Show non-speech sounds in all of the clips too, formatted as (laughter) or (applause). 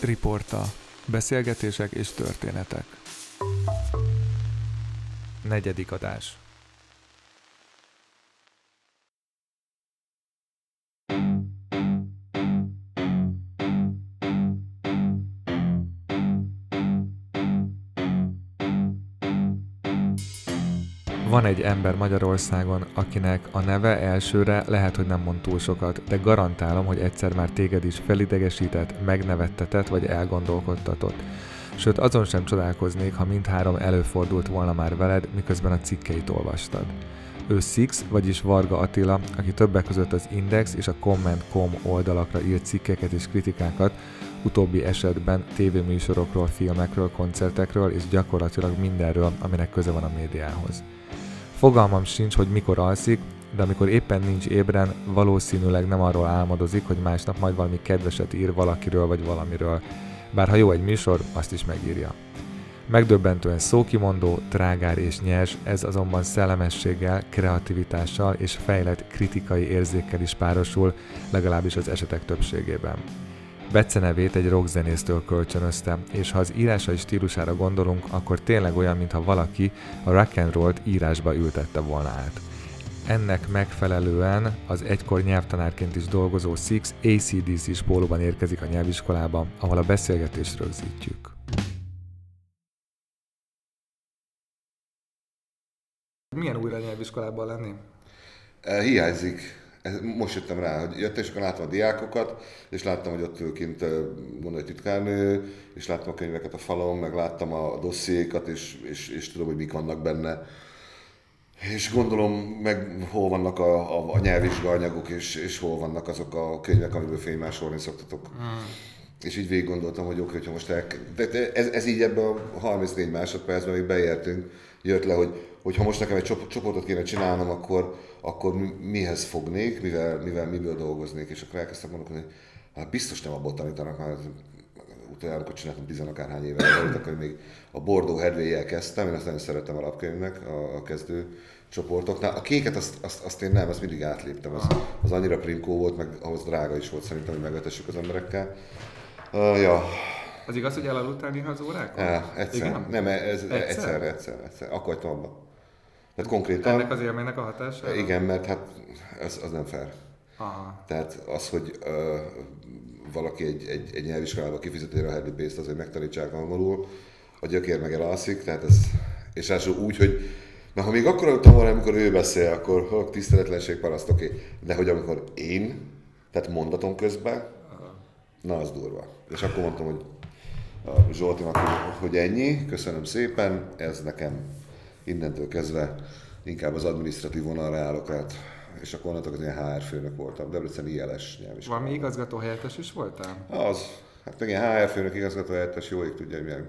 Riporta. Beszélgetések és történetek. Negyedik adás. Van egy ember Magyarországon, akinek a neve elsőre lehet, hogy nem mond túl sokat, de garantálom, hogy egyszer már téged is felidegesített, megnevettetett vagy elgondolkodtatott. Sőt, azon sem csodálkoznék, ha mindhárom előfordult volna már veled, miközben a cikkeit olvastad. Ő Six, vagyis Varga Attila, aki többek között az Index és a Comment.com oldalakra írt cikkeket és kritikákat, utóbbi esetben tévéműsorokról, filmekről, koncertekről és gyakorlatilag mindenről, aminek köze van a médiához. Fogalmam sincs, hogy mikor alszik, de amikor éppen nincs ébren, valószínűleg nem arról álmodozik, hogy másnap majd valami kedveset ír valakiről vagy valamiről. Bár ha jó egy műsor, azt is megírja. Megdöbbentően szókimondó, trágár és nyers, ez azonban szellemességgel, kreativitással és fejlett kritikai érzékkel is párosul, legalábbis az esetek többségében. Bece nevét egy rockzenésztől kölcsönözte, és ha az írásai stílusára gondolunk, akkor tényleg olyan, mintha valaki a rock and roll-t írásba ültette volna át. Ennek megfelelően az egykor nyelvtanárként is dolgozó Six ACDC-s pólóban érkezik a nyelviskolába, ahol a beszélgetést rögzítjük. Milyen újra nyelviskolában lenni? Hiányzik most jöttem rá, hogy jöttem, és akkor láttam a diákokat, és láttam, hogy ott kint van egy titkárnő, és láttam a könyveket a falon, meg láttam a dossziékat, és, és, és tudom, hogy mik vannak benne. És gondolom meg hol vannak a, a, a nyelvvizsga anyagok, és, és hol vannak azok a könyvek, amiből fénymásolni szoktatok. Hmm. És így végig gondoltam, hogy oké, hogyha most el... De ez, ez így ebben a 34 másodpercben, amíg beértünk, jött le, hogy ha most nekem egy csoportot kéne csinálnom, akkor, akkor mihez fognék, mivel, mivel miből dolgoznék, és akkor elkezdtem gondolni, hogy hát biztos nem abból tanítanak, már utoljára, amikor csináltam tizenakárhány éve volt, akkor még a Bordó Hedvéjel kezdtem, én azt nagyon szerettem a lapkönyvnek, a, a kezdő csoportoknál. A kéket azt, azt, azt én nem, azt mindig átléptem, az, az annyira prinkó volt, meg ahhoz drága is volt szerintem, hogy megvetessük az emberekkel. Uh, ja, az igaz, hogy elaludtál néha az órákon? Ja, egyszer. Igen? Nem, ez egyszer? egyszer, egyszer, egyszer. Akkor abba. Tehát konkrétan... Ennek az élménynek a hatása? Igen, mert hát az, az nem fair. Aha. Tehát az, hogy uh, valaki egy, egy, egy nyelviskolába kifizeti a headly pénzt, azért megtanítsák angolul, a gyökér meg elalszik, tehát ez, és ráadásul úgy, hogy na ha még akkor aludtam volna, amikor ő beszél, akkor hol tiszteletlenség paraszt, oké. Okay. De hogy amikor én, tehát mondatom közben, Aha. na az durva. És akkor mondtam, hogy a Zsoltinak, hogy ennyi, köszönöm szépen, ez nekem innentől kezdve inkább az administratív vonalra állok át, és akkor onnantól az ilyen HR főnök voltam, Debrecen ILS nyelviskolában. Valami igazgató helyettes is voltál? Az, hát meg ilyen HR főnök, igazgató helyettes, jó ég tudja, hogy milyen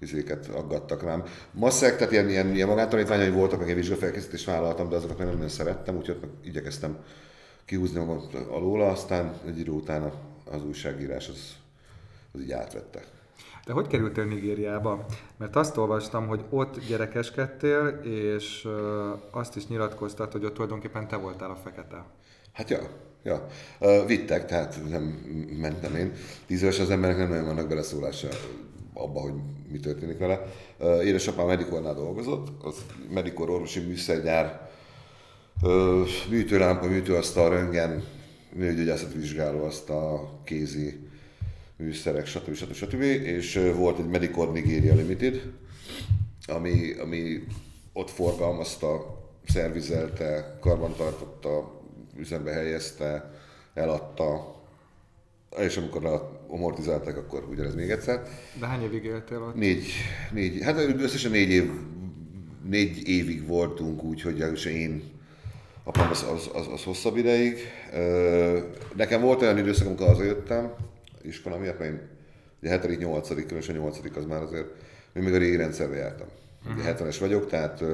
izéket aggattak rám. Masszek, tehát ilyen, ilyen, ilyen magántanítványai voltak, meg én vizsgafelkészítést vállaltam, de azokat nem nagyon szerettem, úgyhogy igyekeztem kihúzni magam alóla, aztán egy idő után az újságírás az, az így átvette. De hogy kerültél Nigériába? Mert azt olvastam, hogy ott gyerekeskedtél, és azt is nyilatkoztat, hogy ott tulajdonképpen te voltál a fekete. Hát ja, ja. Vittek, tehát nem mentem én. Tíz éves az emberek nem nagyon vannak beleszólása abba, hogy mi történik vele. Édesapám Medikornál dolgozott, az Medikor orvosi műszergyár, műtőlámpa, műtőasztal, röngen, nőgyógyászat vizsgáló, azt a kézi műszerek, stb. stb. stb. És volt egy Medicor Nigeria Limited, ami, ami ott forgalmazta, szervizelte, karbantartotta, üzembe helyezte, eladta, és amikor amortizálták, akkor ugyanez még egyszer. De hány évig éltél ott? Négy, négy hát összesen négy év, négy évig voltunk úgy, hogy én apám az, az, az, az hosszabb ideig. Nekem volt olyan időszak, amikor hazajöttem, iskola miatt, mert én ugye 7 8 különösen a 8 az már azért, én még a régi rendszerbe jártam. Ugye 70-es mhm. vagyok, tehát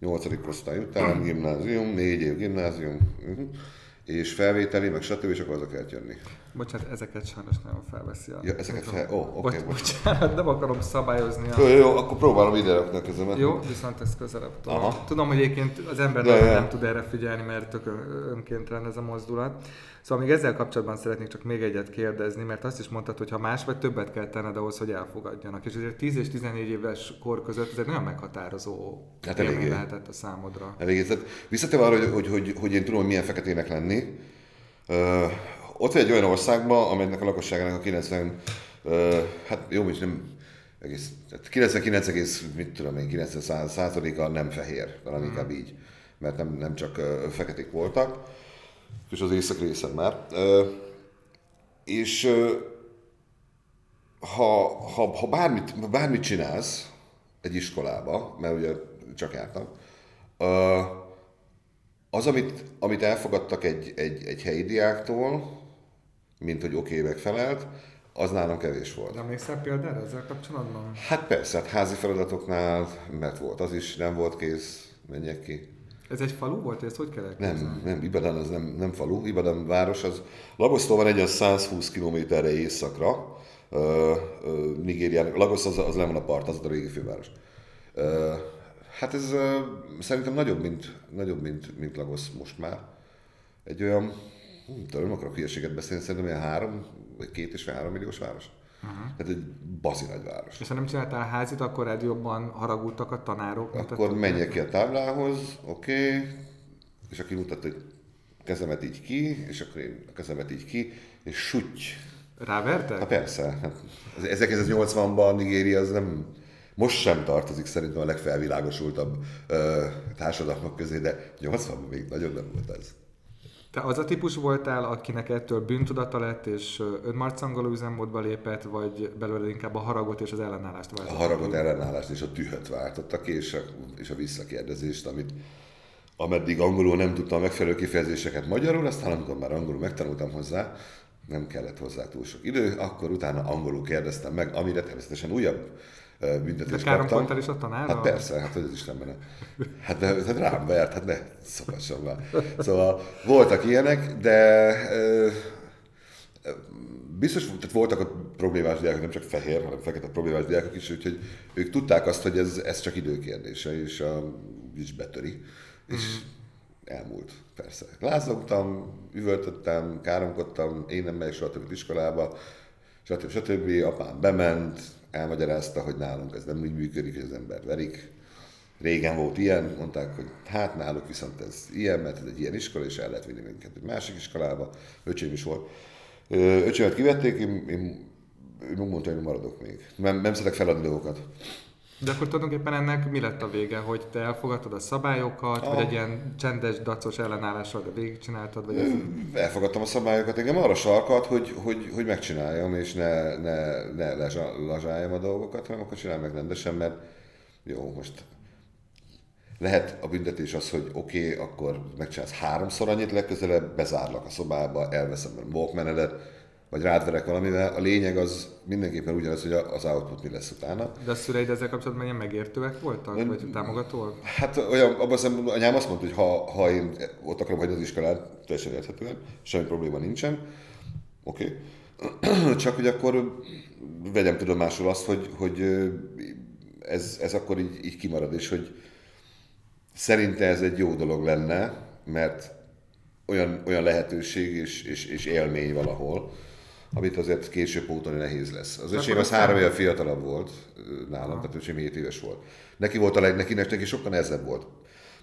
8. osztály után gimnázium, 4 év gimnázium, mhm. És felvételi, meg stb. és akkor haza kell jönni. Bocsánat, ezeket sajnos nagyon felveszi a... Ja, ezeket fel... Ó, oh, oké, okay, Bocs, bocsánat, nem akarom szabályozni a... Jó, jó, akkor próbálom ide rakni a kezemet. Jó, viszont ez közelebb tudom. Aha. Tudom, hogy egyébként az ember ja. nem tud erre figyelni, mert tök ön- önkéntelen ez a mozdulat. Szóval még ezzel kapcsolatban szeretnék csak még egyet kérdezni, mert azt is mondtad, hogy ha más vagy többet kell tenned ahhoz, hogy elfogadjanak. És azért 10 és 14 éves kor között ez egy nagyon meghatározó Hát eléggé. lehetett a számodra. Elég, tehát visszatérve arra, hogy, hogy, hogy, hogy én tudom, hogy milyen feketének lenni. Ö, ott vagy egy olyan országban, amelynek a lakosságának a 90, ö, hát jó, és nem egész, tehát 99, egész, mit tudom én, 90 százaléka nem fehér, talán inkább így, mert nem, nem csak ö, feketék voltak, és az észak részen már. Ö, és ö, ha, ha, ha bármit, bármit csinálsz egy iskolába, mert ugye csak jártam, ö, az, amit, amit elfogadtak egy, egy, egy helyi diáktól, mint hogy oké, okay, megfelelt, az nálam kevés volt. De emlékszel példára ezzel kapcsolatban? Hát persze, hát házi feladatoknál, mert volt az is, nem volt kész, menjek ki. Ez egy falu volt? Ezt hogy kell elképzelni? Nem, nem, Ibadan az nem, nem falu, Ibadan város, az Lagosztól van egy olyan 120 kilométerre északra, ö, ö, Nigériának, Lagos az, az nem van a part, az a régi főváros. Ö, hát ez ö, szerintem nagyobb, mint, nagyobb mint, mint Lagos most már. Egy olyan, hm, tudom, nem akarok hülyeséget beszélni, szerintem olyan három, vagy két és fél három milliós város. Uh-huh. Tehát egy bazi nagy város. És ha nem csináltál házit, akkor rád jobban haragudtak a tanárok? Akkor menjek ki a táblához, oké, okay, és aki mutatta, hogy kezemet így ki, és akkor én a kezemet így ki, és suty. Rávertek? Hát persze, hát az 1980-ban Nigéria az nem, most sem tartozik szerintem a legfelvilágosultabb ö, társadalmak közé, de 80-ban még nagyon nem volt ez. Te az a típus voltál, akinek ettől bűntudata lett, és önmarcangoló üzemmódba lépett, vagy belőle inkább a haragot és az ellenállást A váltott? haragot, ellenállást és a tühöt váltotta ki, és a, és a visszakérdezést, amit ameddig angolul nem tudtam a megfelelő kifejezéseket magyarul, aztán amikor már angolul megtanultam hozzá, nem kellett hozzá túl sok idő, akkor utána angolul kérdeztem meg, amire természetesen újabb büntetést károm kaptam. voltál is a tanárra? Hát persze, hát hogy az Istenben. Hát, de, hát rám vert, hát ne szokasson már. Szóval voltak ilyenek, de ö, biztos, tehát voltak ott problémás diákok, nem csak fehér, hanem fekete problémás diákok is, úgyhogy ők tudták azt, hogy ez, ez csak időkérdése, és a is betöri. És elmúlt, persze. Lázogtam, üvöltöttem, káromkodtam, én nem megyek soha többet iskolába, stb. stb. Apám bement, elmagyarázta, hogy nálunk ez nem úgy működik, hogy az ember verik. Régen volt ilyen, mondták, hogy hát náluk viszont ez ilyen, mert ez egy ilyen iskola, és el lehet vinni minket egy másik iskolába. Öcsém is volt. Öcsémet kivették, én, én, ő mondta, hogy én maradok még. Nem, nem szeretek feladni dolgokat. De akkor tulajdonképpen ennek mi lett a vége, hogy te elfogadtad a szabályokat, Ah. vagy egy ilyen csendes, dacos ellenállással, végigcsináltad, vagy ez... Elfogadtam a szabályokat, engem arra sarkat, hogy, hogy, hogy megcsináljam, és ne, ne, ne lazsáljam a dolgokat, hanem akkor csinálj meg rendesen, mert jó, most lehet a büntetés az, hogy oké, okay, akkor megcsinálsz háromszor annyit, legközelebb bezárlak a szobába, elveszem a walkmanedet, vagy rádverek valamivel. A lényeg az mindenképpen ugyanaz, hogy az output mi lesz utána. De a szüleid ezzel kapcsolatban ilyen megértőek voltak, Nem. vagy támogatóak? Hát olyan, abban az anyám azt mondta, hogy ha, ha én ott akarom hagyni az iskolát, teljesen érthetően, semmi probléma nincsen, oké. Okay. (clears throat) Csak hogy akkor vegyem tudomásul azt, hogy, hogy ez, ez akkor így, így kimarad, és hogy szerinte ez egy jó dolog lenne, mert olyan, olyan lehetőség és, és, és élmény valahol, amit azért később pótolni nehéz lesz. Az öcsém az három éve fiatalabb volt nálam, tehát öcsém 7 éves volt. Neki volt a leg, neki, neki sokkal nehezebb volt.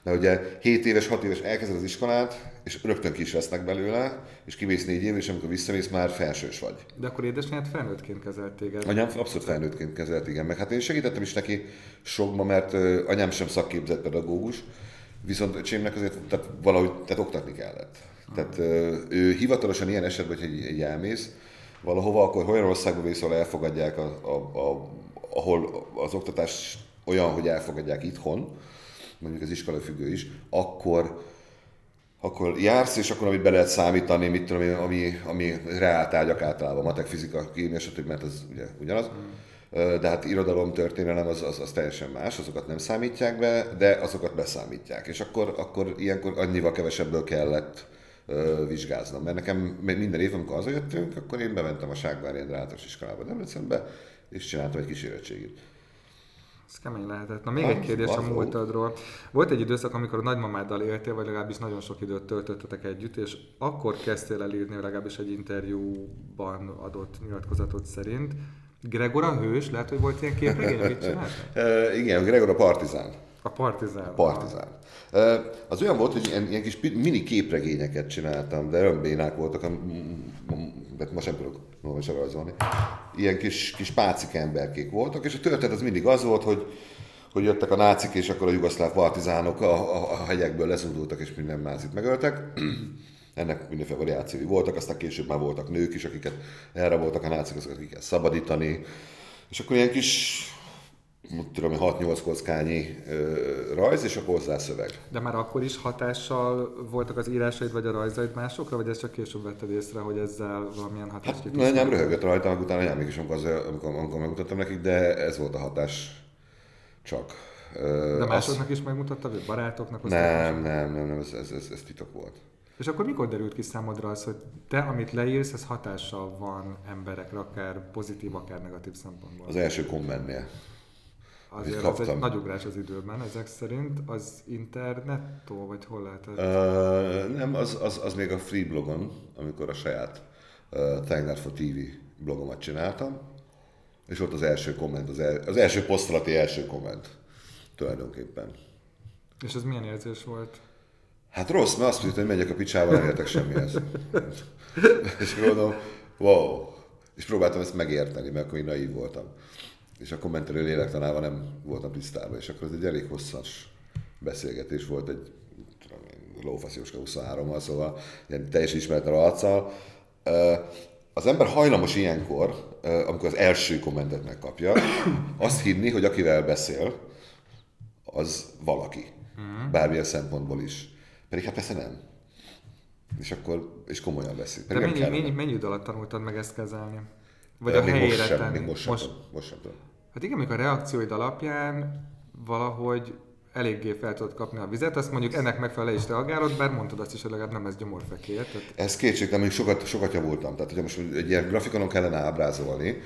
Mert ugye 7 éves, 6 éves elkezded az iskolát, és rögtön ki is vesznek belőle, és kimész 4 év, és amikor visszamész, már felsős vagy. De akkor édesanyád felnőttként kezelt téged. Anyám abszolút felnőttként kezelt, igen. Meg hát én segítettem is neki sokba, mert anyám sem szakképzett pedagógus, viszont öcsémnek azért tehát valahogy tehát oktatni kellett. Tehát ő hivatalosan ilyen esetben, hogy egy, egy elmész valahova, akkor olyan országba vész, ahol elfogadják, a, a, a, ahol az oktatás olyan, hogy elfogadják itthon, mondjuk az iskola függő is, akkor akkor jársz, és akkor amit be lehet számítani, mit tudom én, ami, ami reáltárgyak általában, matek, fizika, kémia, stb., mert az ugye ugyanaz. De hát irodalom, történelem az, az, az teljesen más, azokat nem számítják be, de azokat beszámítják. És akkor, akkor ilyenkor annyival kevesebből kellett vizsgáznom. Mert nekem minden év, amikor hazajöttünk, akkor én bementem a Ságvári általános iskolába Debrecenbe, és csináltam egy kis érettségit. Ez kemény lehetett. Na még egy kérdés a múltadról. Volt egy időszak, amikor a nagymamáddal éltél, vagy legalábbis nagyon sok időt töltöttetek együtt, és akkor kezdtél el írni, legalábbis egy interjúban adott nyilatkozatot szerint. Gregor a hős, lehet, hogy volt ilyen képregény, mit csinált? (laughs) igen, Gregor a partizán. A partizán. A partizán. Az olyan volt, hogy ilyen, ilyen kis mini képregényeket csináltam, de bénák voltak, de most sem tudok most rajzolni. Ilyen kis, kis pácik emberkék voltak, és a történet az mindig az volt, hogy hogy jöttek a nácik, és akkor a jugoszláv partizánok a, a, a hegyekből leszúdultak, és minden nácit megöltek. (clears throat) Ennek mindenféle variációi voltak, aztán később már voltak nők is, akiket erre voltak a nácik, akiket szabadítani. És akkor ilyen kis tudom, 6-8 kockányi rajz, és akkor hozzá szöveg. De már akkor is hatással voltak az írásaid vagy a rajzaid másokra, vagy ezt csak később vetted észre, hogy ezzel valamilyen hatást hát, nem, nem röhögött rajta, utána nem mégis, amikor, az, amikor, amikor megmutattam nekik, de ez volt a hatás csak. De másoknak az... is megmutatta, vagy barátoknak? Nem, nem, nem, nem, ez, ez, ez, ez titok volt. És akkor mikor derült ki számodra az, hogy te, amit leírsz, ez hatással van emberekre, akár pozitív, akár negatív szempontból? Az első kommentnél. Azért az egy nagy ugrás az időben, ezek szerint. Az internettól, vagy hol lehetett? Uh, nem, az, az, az még a free blogon, amikor a saját uh, Thank for TV blogomat csináltam, és ott az első komment, az, el, az első posztolati első komment tulajdonképpen. És ez milyen érzés volt? Hát rossz, mert azt mondta, hogy megyek a picsába, nem értek semmihez. (laughs) és gondolom, wow. És próbáltam ezt megérteni, mert akkor én naív voltam és a kommentelő lélektanával nem voltam tisztában, és akkor ez egy elég hosszas beszélgetés volt, egy Lófasz Jóska 23-mal, szóval ilyen teljesen ismeretlen arccal. Az ember hajlamos ilyenkor, amikor az első kommentet megkapja, azt hinni, hogy akivel beszél, az valaki. Mhm. Bármilyen szempontból is. Pedig hát persze nem. És akkor, és komolyan beszél. De mennyi, mennyi, mennyi idő alatt tanultad meg ezt kezelni? Vagy a helyére most sem, Még most, sem, most, most sem tudom. Hát igen, amikor a reakcióid alapján valahogy eléggé fel tudod kapni a vizet, azt mondjuk ennek megfelelően is reagálod, bár mondtad azt is, hogy legalább nem ez gyomorfekér. Tehát... Ez kétségtelen, még sokat, sokat javultam. Tehát, hogyha most egy ilyen grafikonon kellene ábrázolni,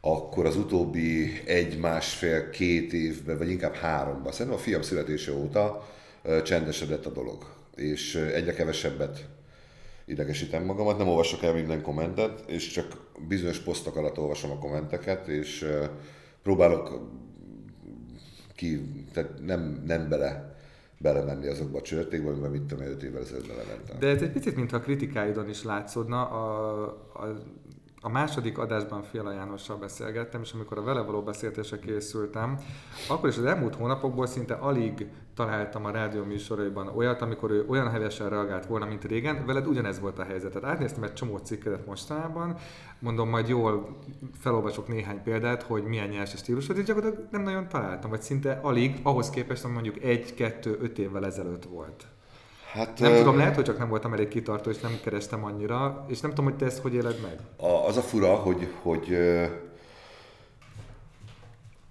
akkor az utóbbi egy, másfél, két évben, vagy inkább háromban, szerintem a fiam születése óta csendesedett a dolog. És egyre kevesebbet idegesítem magamat, nem olvasok el minden kommentet, és csak bizonyos posztok alatt olvasom a kommenteket, és próbálok ki, tehát nem, nem bele belemenni azokba a csörtékbe, amiben mit tudom, 5 évvel ezelőtt belementem. De ez egy picit, mintha kritikáidon is látszódna. A, a, a második adásban Fiala Jánossal beszélgettem, és amikor a vele való beszélgetésre készültem, akkor is az elmúlt hónapokból szinte alig találtam a rádió műsoraiban olyat, amikor ő olyan hevesen reagált volna, mint régen, veled ugyanez volt a helyzet. Tehát átnéztem egy csomó cikkedet mostanában, mondom, majd jól felolvasok néhány példát, hogy milyen nyers a stílusod, és gyakorlatilag nem nagyon találtam, vagy szinte alig, ahhoz képest, hogy mondjuk egy, kettő, öt évvel ezelőtt volt. Hát, nem tudom, lehet, hogy csak nem voltam elég kitartó, és nem kerestem annyira, és nem tudom, hogy te ezt hogy éled meg. Az a fura, hogy, hogy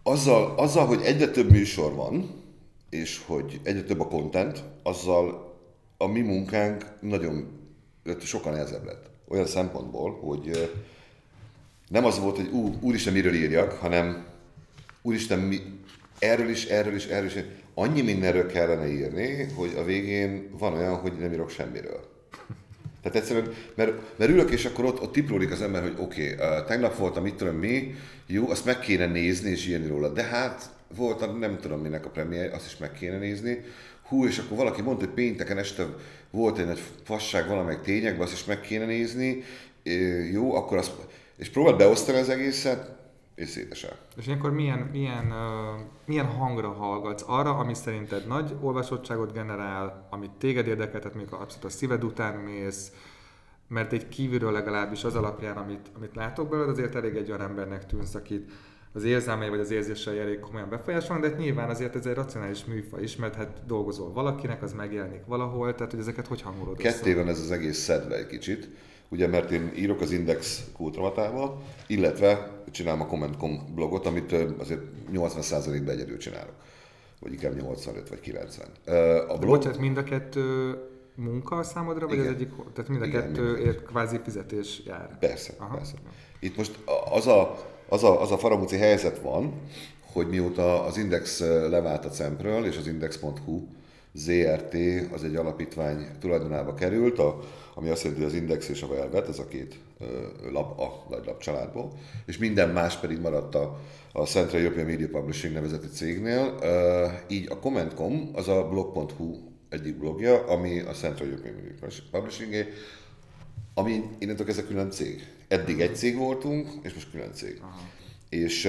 azzal, azzal, hogy egyre több műsor van, és hogy egyre több a content, azzal a mi munkánk nagyon sokan nehezebb lett. Olyan szempontból, hogy nem az volt, hogy ú, úristen, miről írjak, hanem úristen, mi, erről is, erről is, erről is. Annyi mindenről kellene írni, hogy a végén van olyan, hogy nem írok semmiről. Tehát egyszerűen, mert, mert ülök, és akkor ott, ott tipródik az ember, hogy oké, okay, tegnap voltam, mit tudom mi, jó, azt meg kéne nézni és írni róla. De hát volt a nem tudom minek a premier, azt is meg kéne nézni. Hú, és akkor valaki mondta, hogy pénteken este volt egy nagy fasság valamelyik tényekben, azt is meg kéne nézni. Jó, akkor azt, és próbáld beosztani az egészet, és szétesel. És ilyenkor milyen, milyen, uh, milyen hangra hallgatsz? Arra, ami szerinted nagy olvasottságot generál, amit téged érdekel, tehát mondjuk abszolút a szíved után mész, mert egy kívülről legalábbis az alapján, amit, amit látok belőled, azért elég egy olyan embernek tűnsz, akit az érzelmei vagy az érzései elég komolyan befolyásolnak, de nyilván azért ez egy racionális műfaj is, mert hát dolgozol valakinek, az megjelenik valahol, tehát hogy ezeket hogy hangolod Ketté van ez az egész szedve egy kicsit, ugye mert én írok az Index kultramatába, illetve csinálom a Comment.com blogot, amit azért 80%-ban egyedül csinálok. Vagy inkább 85 vagy 90. A blog... Bocsánat, mind a kettő munka számodra, vagy Igen. az egyik, tehát mind a Igen, kettőért kvázi fizetés jár? Persze, Aha. persze. Itt most az a, az a, az a faramúci helyzet van, hogy mióta az Index levált a Cempről, és az Index.hu ZRT az egy alapítvány tulajdonába került, a, ami azt jelenti, hogy az Index és a Velvet, ez a két lap a nagy lap családból, és minden más pedig maradt a, a Central European Media Publishing nevezeti cégnél. Így a Comment.com az a blog.hu egyik blogja, ami a Central European Media publishing ami innentől kezdve külön cég. Eddig egy cég voltunk, és most külön cég. Aha. És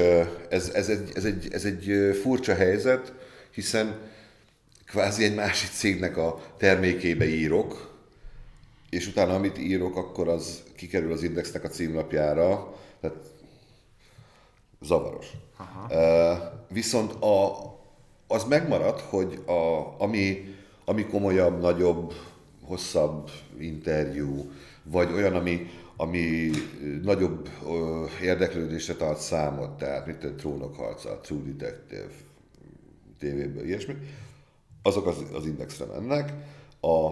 ez, ez, egy, ez, egy, ez egy furcsa helyzet, hiszen kvázi egy másik cégnek a termékébe írok, és utána amit írok, akkor az kikerül az Indexnek a címlapjára, tehát zavaros. Aha. Uh, viszont a, az megmarad, hogy a, ami, ami komolyabb, nagyobb, hosszabb interjú, vagy olyan, ami, ami nagyobb érdeklődésre tart számot, tehát mint a trónokharca, True Detective, tévéből, ilyesmi, azok az, az indexre mennek. A,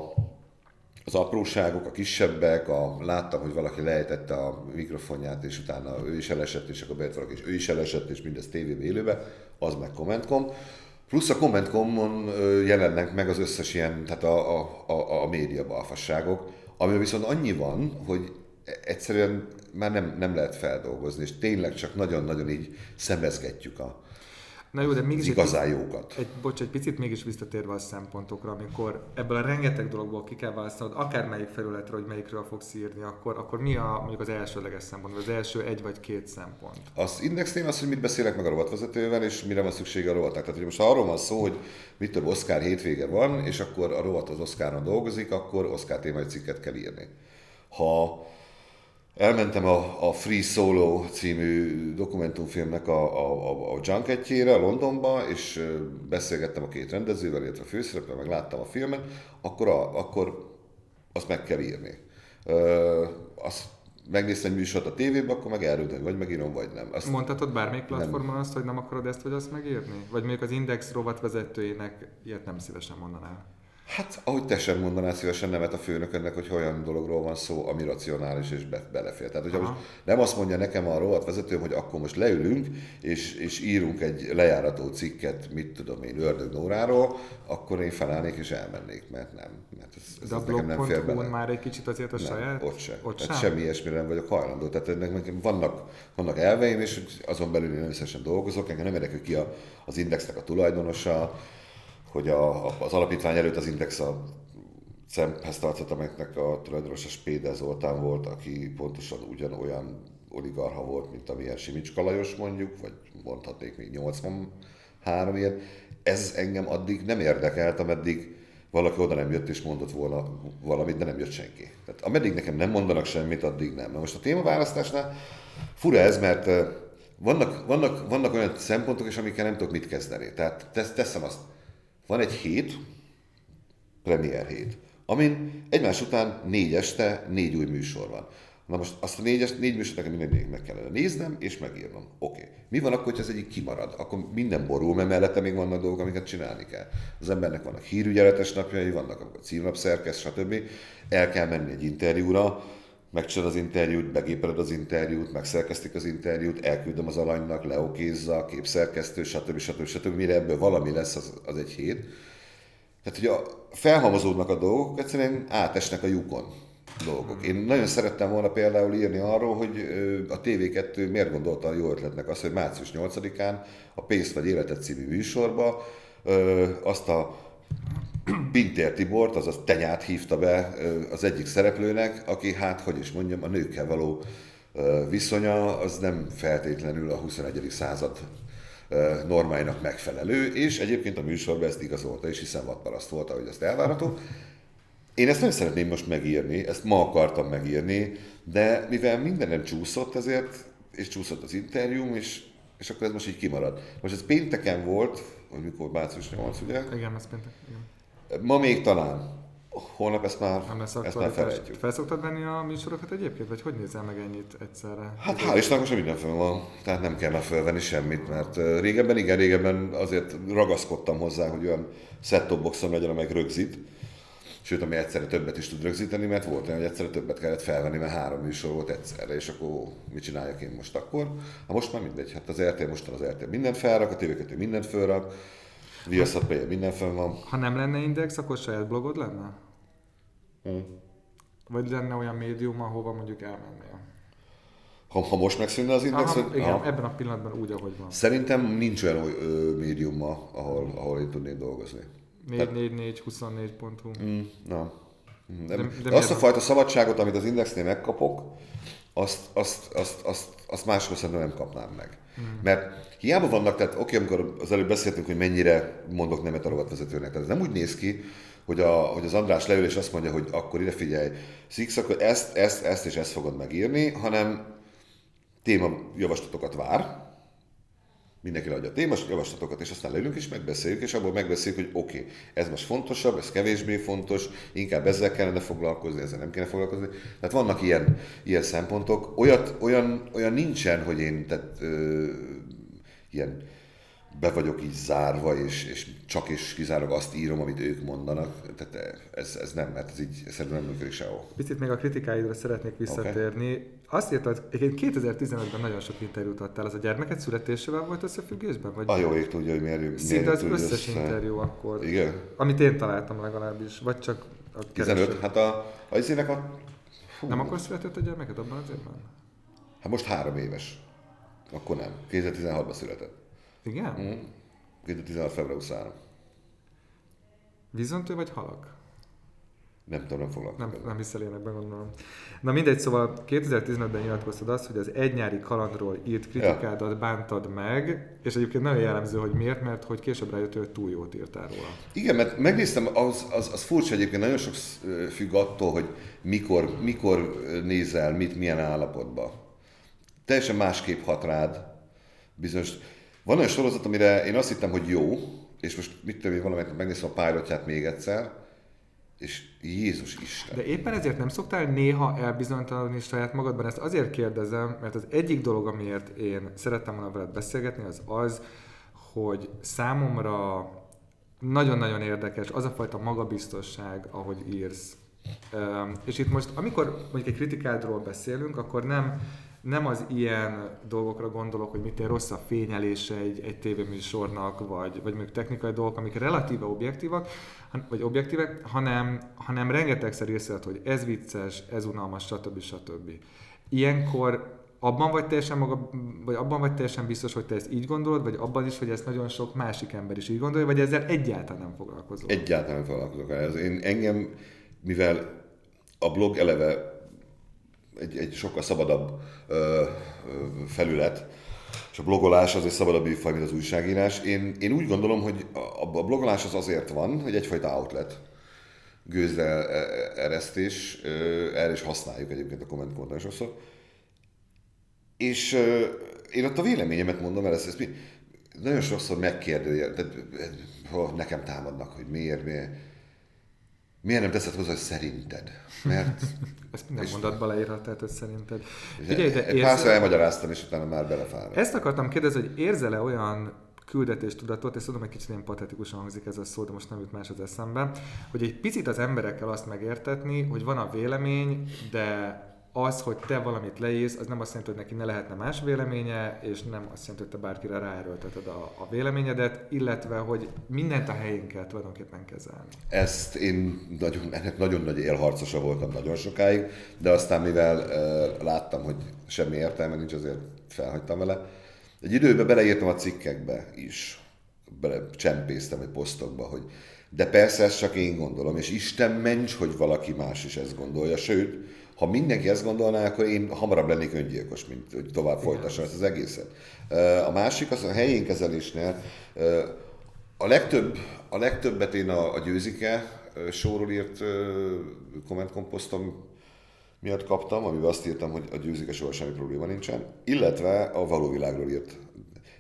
az apróságok, a kisebbek, a, láttam, hogy valaki lejtette a mikrofonját, és utána ő is elesett, és akkor bejött valaki, és ő is elesett, és mindez tévébe élőbe, az meg Commentcom. Plusz a Commentcom-on jelennek meg az összes ilyen, tehát a, a, a, a média balfasságok, ami viszont annyi van, hogy egyszerűen már nem, nem lehet feldolgozni, és tényleg csak nagyon-nagyon így szemezgetjük a, Na jó, de mégis igazán egy, jókat. Egy, bocs, egy picit mégis visszatérve a szempontokra, amikor ebből a rengeteg dologból ki kell választanod, akármelyik felületre, hogy melyikről fogsz írni, akkor, akkor mi a, mondjuk az elsőleges szempont, vagy az első egy vagy két szempont? Az indexnél az, hogy mit beszélek meg a rovatvezetővel, és mire van szüksége a rovatnak. Tehát, hogy most arról van szó, hogy mit több Oscar hétvége van, és akkor a rovat az Oscaron dolgozik, akkor Oscar témai cikket kell írni. Ha elmentem a, a Free Solo című dokumentumfilmnek a, a, a, a junketjére Londonba, és beszélgettem a két rendezővel, illetve a főszereplővel, meg láttam a filmet, akkor, a, akkor azt meg kell írni. Ö, azt megnéztem egy műsort a tévében, akkor meg eldöntöm, vagy megírom, vagy nem. Azt Mondhatod bármelyik platformon nem. azt, hogy nem akarod ezt vagy azt megírni? Vagy mondjuk az Index rovat vezetőjének ilyet nem szívesen mondanál? Hát, ahogy te sem mondanál szívesen nemet a főnökönnek, hogy olyan dologról van szó, ami racionális és be, belefér. Tehát, hogyha most nem azt mondja nekem a rovat vezetőm, hogy akkor most leülünk, és, és írunk egy lejárató cikket, mit tudom én, Ördög Nóráról, akkor én felállnék és elmennék, mert nem. Mert ez, ez De a nekem nem fér bele. már egy kicsit azért a nem, saját? Ott sem. Ott sem? semmi ilyesmire nem vagyok hajlandó. Tehát ennek vannak, vannak elveim, és azon belül én összesen dolgozok, engem nem érdekel ki a, az indexnek a tulajdonosa, hogy a, az alapítvány előtt az Index a CEMP-hez tartott, amelynek a tulajdonosa Spéde Zoltán volt, aki pontosan ugyanolyan oligarha volt, mint amilyen Simicska Lajos mondjuk, vagy mondhatnék még 83 ilyen. Ez engem addig nem érdekelt, ameddig valaki oda nem jött és mondott volna valamit, de nem jött senki. Tehát ameddig nekem nem mondanak semmit, addig nem. Na most a témaválasztásnál fura ez, mert vannak, vannak, vannak olyan szempontok is, amikkel nem tudok mit kezdeni. Tehát teszem azt, van egy hét, premier hét, amin egymás után négy este négy új műsor van. Na most azt a négy, négy műsort nekem mindig meg kellene néznem és megírnom. Oké. Okay. Mi van akkor, hogy az egyik kimarad? Akkor minden borul, mert mellette még vannak dolgok, amiket csinálni kell. Az embernek vannak hírügyeletes napjai, vannak a címlap szerkesz, stb. El kell menni egy interjúra, megcsinálod az interjút, begépeled az interjút, megszerkesztik az interjút, elküldöm az alanynak, leokézza, képszerkesztő, stb. stb. stb. Mire ebből valami lesz, az, az egy hét. Tehát, hogy a, felhalmozódnak a dolgok, egyszerűen átesnek a lyukon dolgok. Én nagyon szerettem volna például írni arról, hogy a TV2 miért gondolta a jó ötletnek azt, hogy március 8-án a Pénz vagy Életet című műsorba azt a Pintér Tibort, azaz Tenyát hívta be az egyik szereplőnek, aki hát, hogy is mondjam, a nőkkel való viszonya az nem feltétlenül a 21. század normáinak megfelelő, és egyébként a műsorban ezt igazolta, és hiszen vadparaszt volt, ahogy azt elvárható. Én ezt nem szeretném most megírni, ezt ma akartam megírni, de mivel minden nem csúszott ezért, és csúszott az interjúm, és, és akkor ez most így kimarad. Most ez pénteken volt, hogy mikor március 8, ugye? Igen, ez péntek. Igen. Ma még talán. Holnap ezt már, nem lesz ezt már felejtjük. Felszoktad venni a műsorokat egyébként, vagy hogy nézel meg ennyit egyszerre? Hát hál' Istennek most minden fel van, tehát nem kell felvenni semmit, mert régebben, igen, régebben azért ragaszkodtam hozzá, hogy olyan set-top boxom legyen, amely rögzít, Sőt, ami egyszerre többet is tud rögzíteni, mert volt olyan, hogy egyszerre többet kellett felvenni, mert három műsor volt egyszerre, és akkor mit csináljak én most akkor? Ha most már mindegy, hát az RTL mostan az RTL mindent felrak, a TV2 mindent felrak, Viaszat Play minden fenn van. Ha nem lenne Index, akkor saját blogod lenne? Hmm. Vagy lenne olyan médium, ahova mondjuk elmennél? Ha, ha most megszűnne az Index? Aha, hogy, igen, aha. ebben a pillanatban úgy, ahogy van. Szerintem nincs olyan ö, médium ma, ahol, ahol én tudnék dolgozni. 44424.hu Mm, na. Mm, De, De- de, de azt a fajta szabadságot, amit az Indexnél megkapok, azt, azt, azt, azt, azt máshol szerintem nem kapnám meg. Mm. Mert hiába vannak, tehát oké, amikor az előbb beszéltünk, hogy mennyire mondok nemet a rovatvezetőnek, tehát ez nem úgy néz ki, hogy, a, hogy az András leül és azt mondja, hogy akkor ide figyelj, Six, akkor ezt, ezt, ezt és ezt fogod megírni, hanem téma javaslatokat vár, mindenki adja a témas javaslatokat, és aztán leülünk és megbeszéljük, és abból megbeszéljük, hogy oké, okay, ez most fontosabb, ez kevésbé fontos, inkább ezzel kellene foglalkozni, ezzel nem kéne foglalkozni. Tehát vannak ilyen, ilyen szempontok. Olyat, olyan, olyan nincsen, hogy én tehát, ö, ilyen be vagyok így zárva, és, és csak és kizárólag azt írom, amit ők mondanak. Tehát ez, ez nem, mert ez így szerintem nem működik sehol. Picit még a kritikáidra szeretnék visszatérni. Okay. Azt írtad, egyébként 2015-ben nagyon sok interjút adtál, az a gyermeket születésével volt összefüggésben? Vagy A jó ég tudja, hogy miért, miért Szinte az összes össze. interjú akkor, Igen? amit én találtam legalábbis, vagy csak a 15? kereső. Hát a, a izének a... Fú, Nem akkor született a gyermeket abban az évben? Hát most három éves. Akkor nem. 2016-ban született. Igen? Mm. 2016. február 23. Vizontő vagy halak? Nem tudom, nem foglalkozom. Nem, nem hiszel ilyenekben, gondolom. Na mindegy, szóval 2015-ben nyilatkoztad azt, hogy az egy nyári kalandról írt kritikádat bántad meg, és egyébként nagyon jellemző, hogy miért, mert hogy később rájöttél, hogy túl jót írtál róla. Igen, mert megnéztem, az, az, az furcsa egyébként, nagyon sok függ attól, hogy mikor, mikor nézel, mit, milyen állapotban. Teljesen másképp hat rád. Bizonyos, van olyan sorozat, amire én azt hittem, hogy jó, és most mit tudom én valamelyik megnéztem a pilotját még egyszer, és Jézus Isten. De éppen ezért nem szoktál néha elbizonytalanodni saját magadban? Ezt azért kérdezem, mert az egyik dolog, amiért én szerettem volna veled beszélgetni, az az, hogy számomra nagyon-nagyon érdekes az a fajta magabiztosság, ahogy írsz. És itt most, amikor mondjuk egy kritikádról beszélünk, akkor nem, nem az ilyen dolgokra gondolok, hogy mit rossz a fényelése egy, egy tévéműsornak, vagy, vagy mondjuk technikai dolgok, amik relatíve objektívak, vagy objektívek, hanem, hanem rengetegszer észrevett, hogy ez vicces, ez unalmas, stb. stb. Ilyenkor abban vagy teljesen maga, vagy abban vagy teljesen biztos, hogy te ezt így gondolod, vagy abban is, hogy ezt nagyon sok másik ember is így gondolja, vagy ezzel egyáltalán nem foglalkozol. Egyáltalán nem foglalkozok el. Ez én, engem, mivel a blog eleve egy, egy sokkal szabadabb ö, ö, felület, és a blogolás az egy szabadabb műfaj, mint az újságírás. Én, én úgy gondolom, hogy a, a blogolás az azért van, hogy egyfajta outlet, gőzzel e- eresztés, erre is használjuk egyébként a komment. És ö, én ott a véleményemet mondom, mert ezt, ezt mi, nagyon sokszor megkérdője, tehát nekem támadnak, hogy miért, miért, miért nem teszed hozzá, hogy szerinted? Mert (laughs) Ezt minden mondatba leírhatod, hogy szerinted. Figyelj, de egy párszor érzel, elmagyaráztam, és utána már belefáradt. ezt akartam kérdezni, hogy érzel-e olyan küldetéstudatot, és tudom, hogy kicsit ilyen patetikusan hangzik ez a szó, de most nem jut más az eszembe, hogy egy picit az emberekkel azt megértetni, hogy van a vélemény, de az, hogy te valamit leírsz, az nem azt jelenti, hogy neki ne lehetne más véleménye, és nem azt jelenti, hogy te bárkire ráerőlteted a, a véleményedet, illetve, hogy mindent a helyén kell tulajdonképpen kezelni. Ezt én nagyon, ennek nagyon nagy élharcosa voltam nagyon sokáig, de aztán mivel uh, láttam, hogy semmi értelme nincs, azért felhagytam vele. Egy időben beleírtam a cikkekbe is, bele csempésztem egy posztokba, hogy de persze ezt csak én gondolom, és Isten ments, hogy valaki más is ezt gondolja, sőt, ha mindenki ezt gondolná, akkor én hamarabb lennék öngyilkos, mint hogy tovább folytassam ezt az egészet. A másik az a helyén kezelésnél, a, legtöbb, a legtöbbet én a, a győzike ö, sorról írt kommentkomposztom miatt kaptam, amiben azt írtam, hogy a győzike soha semmi probléma nincsen, illetve a való világról írt.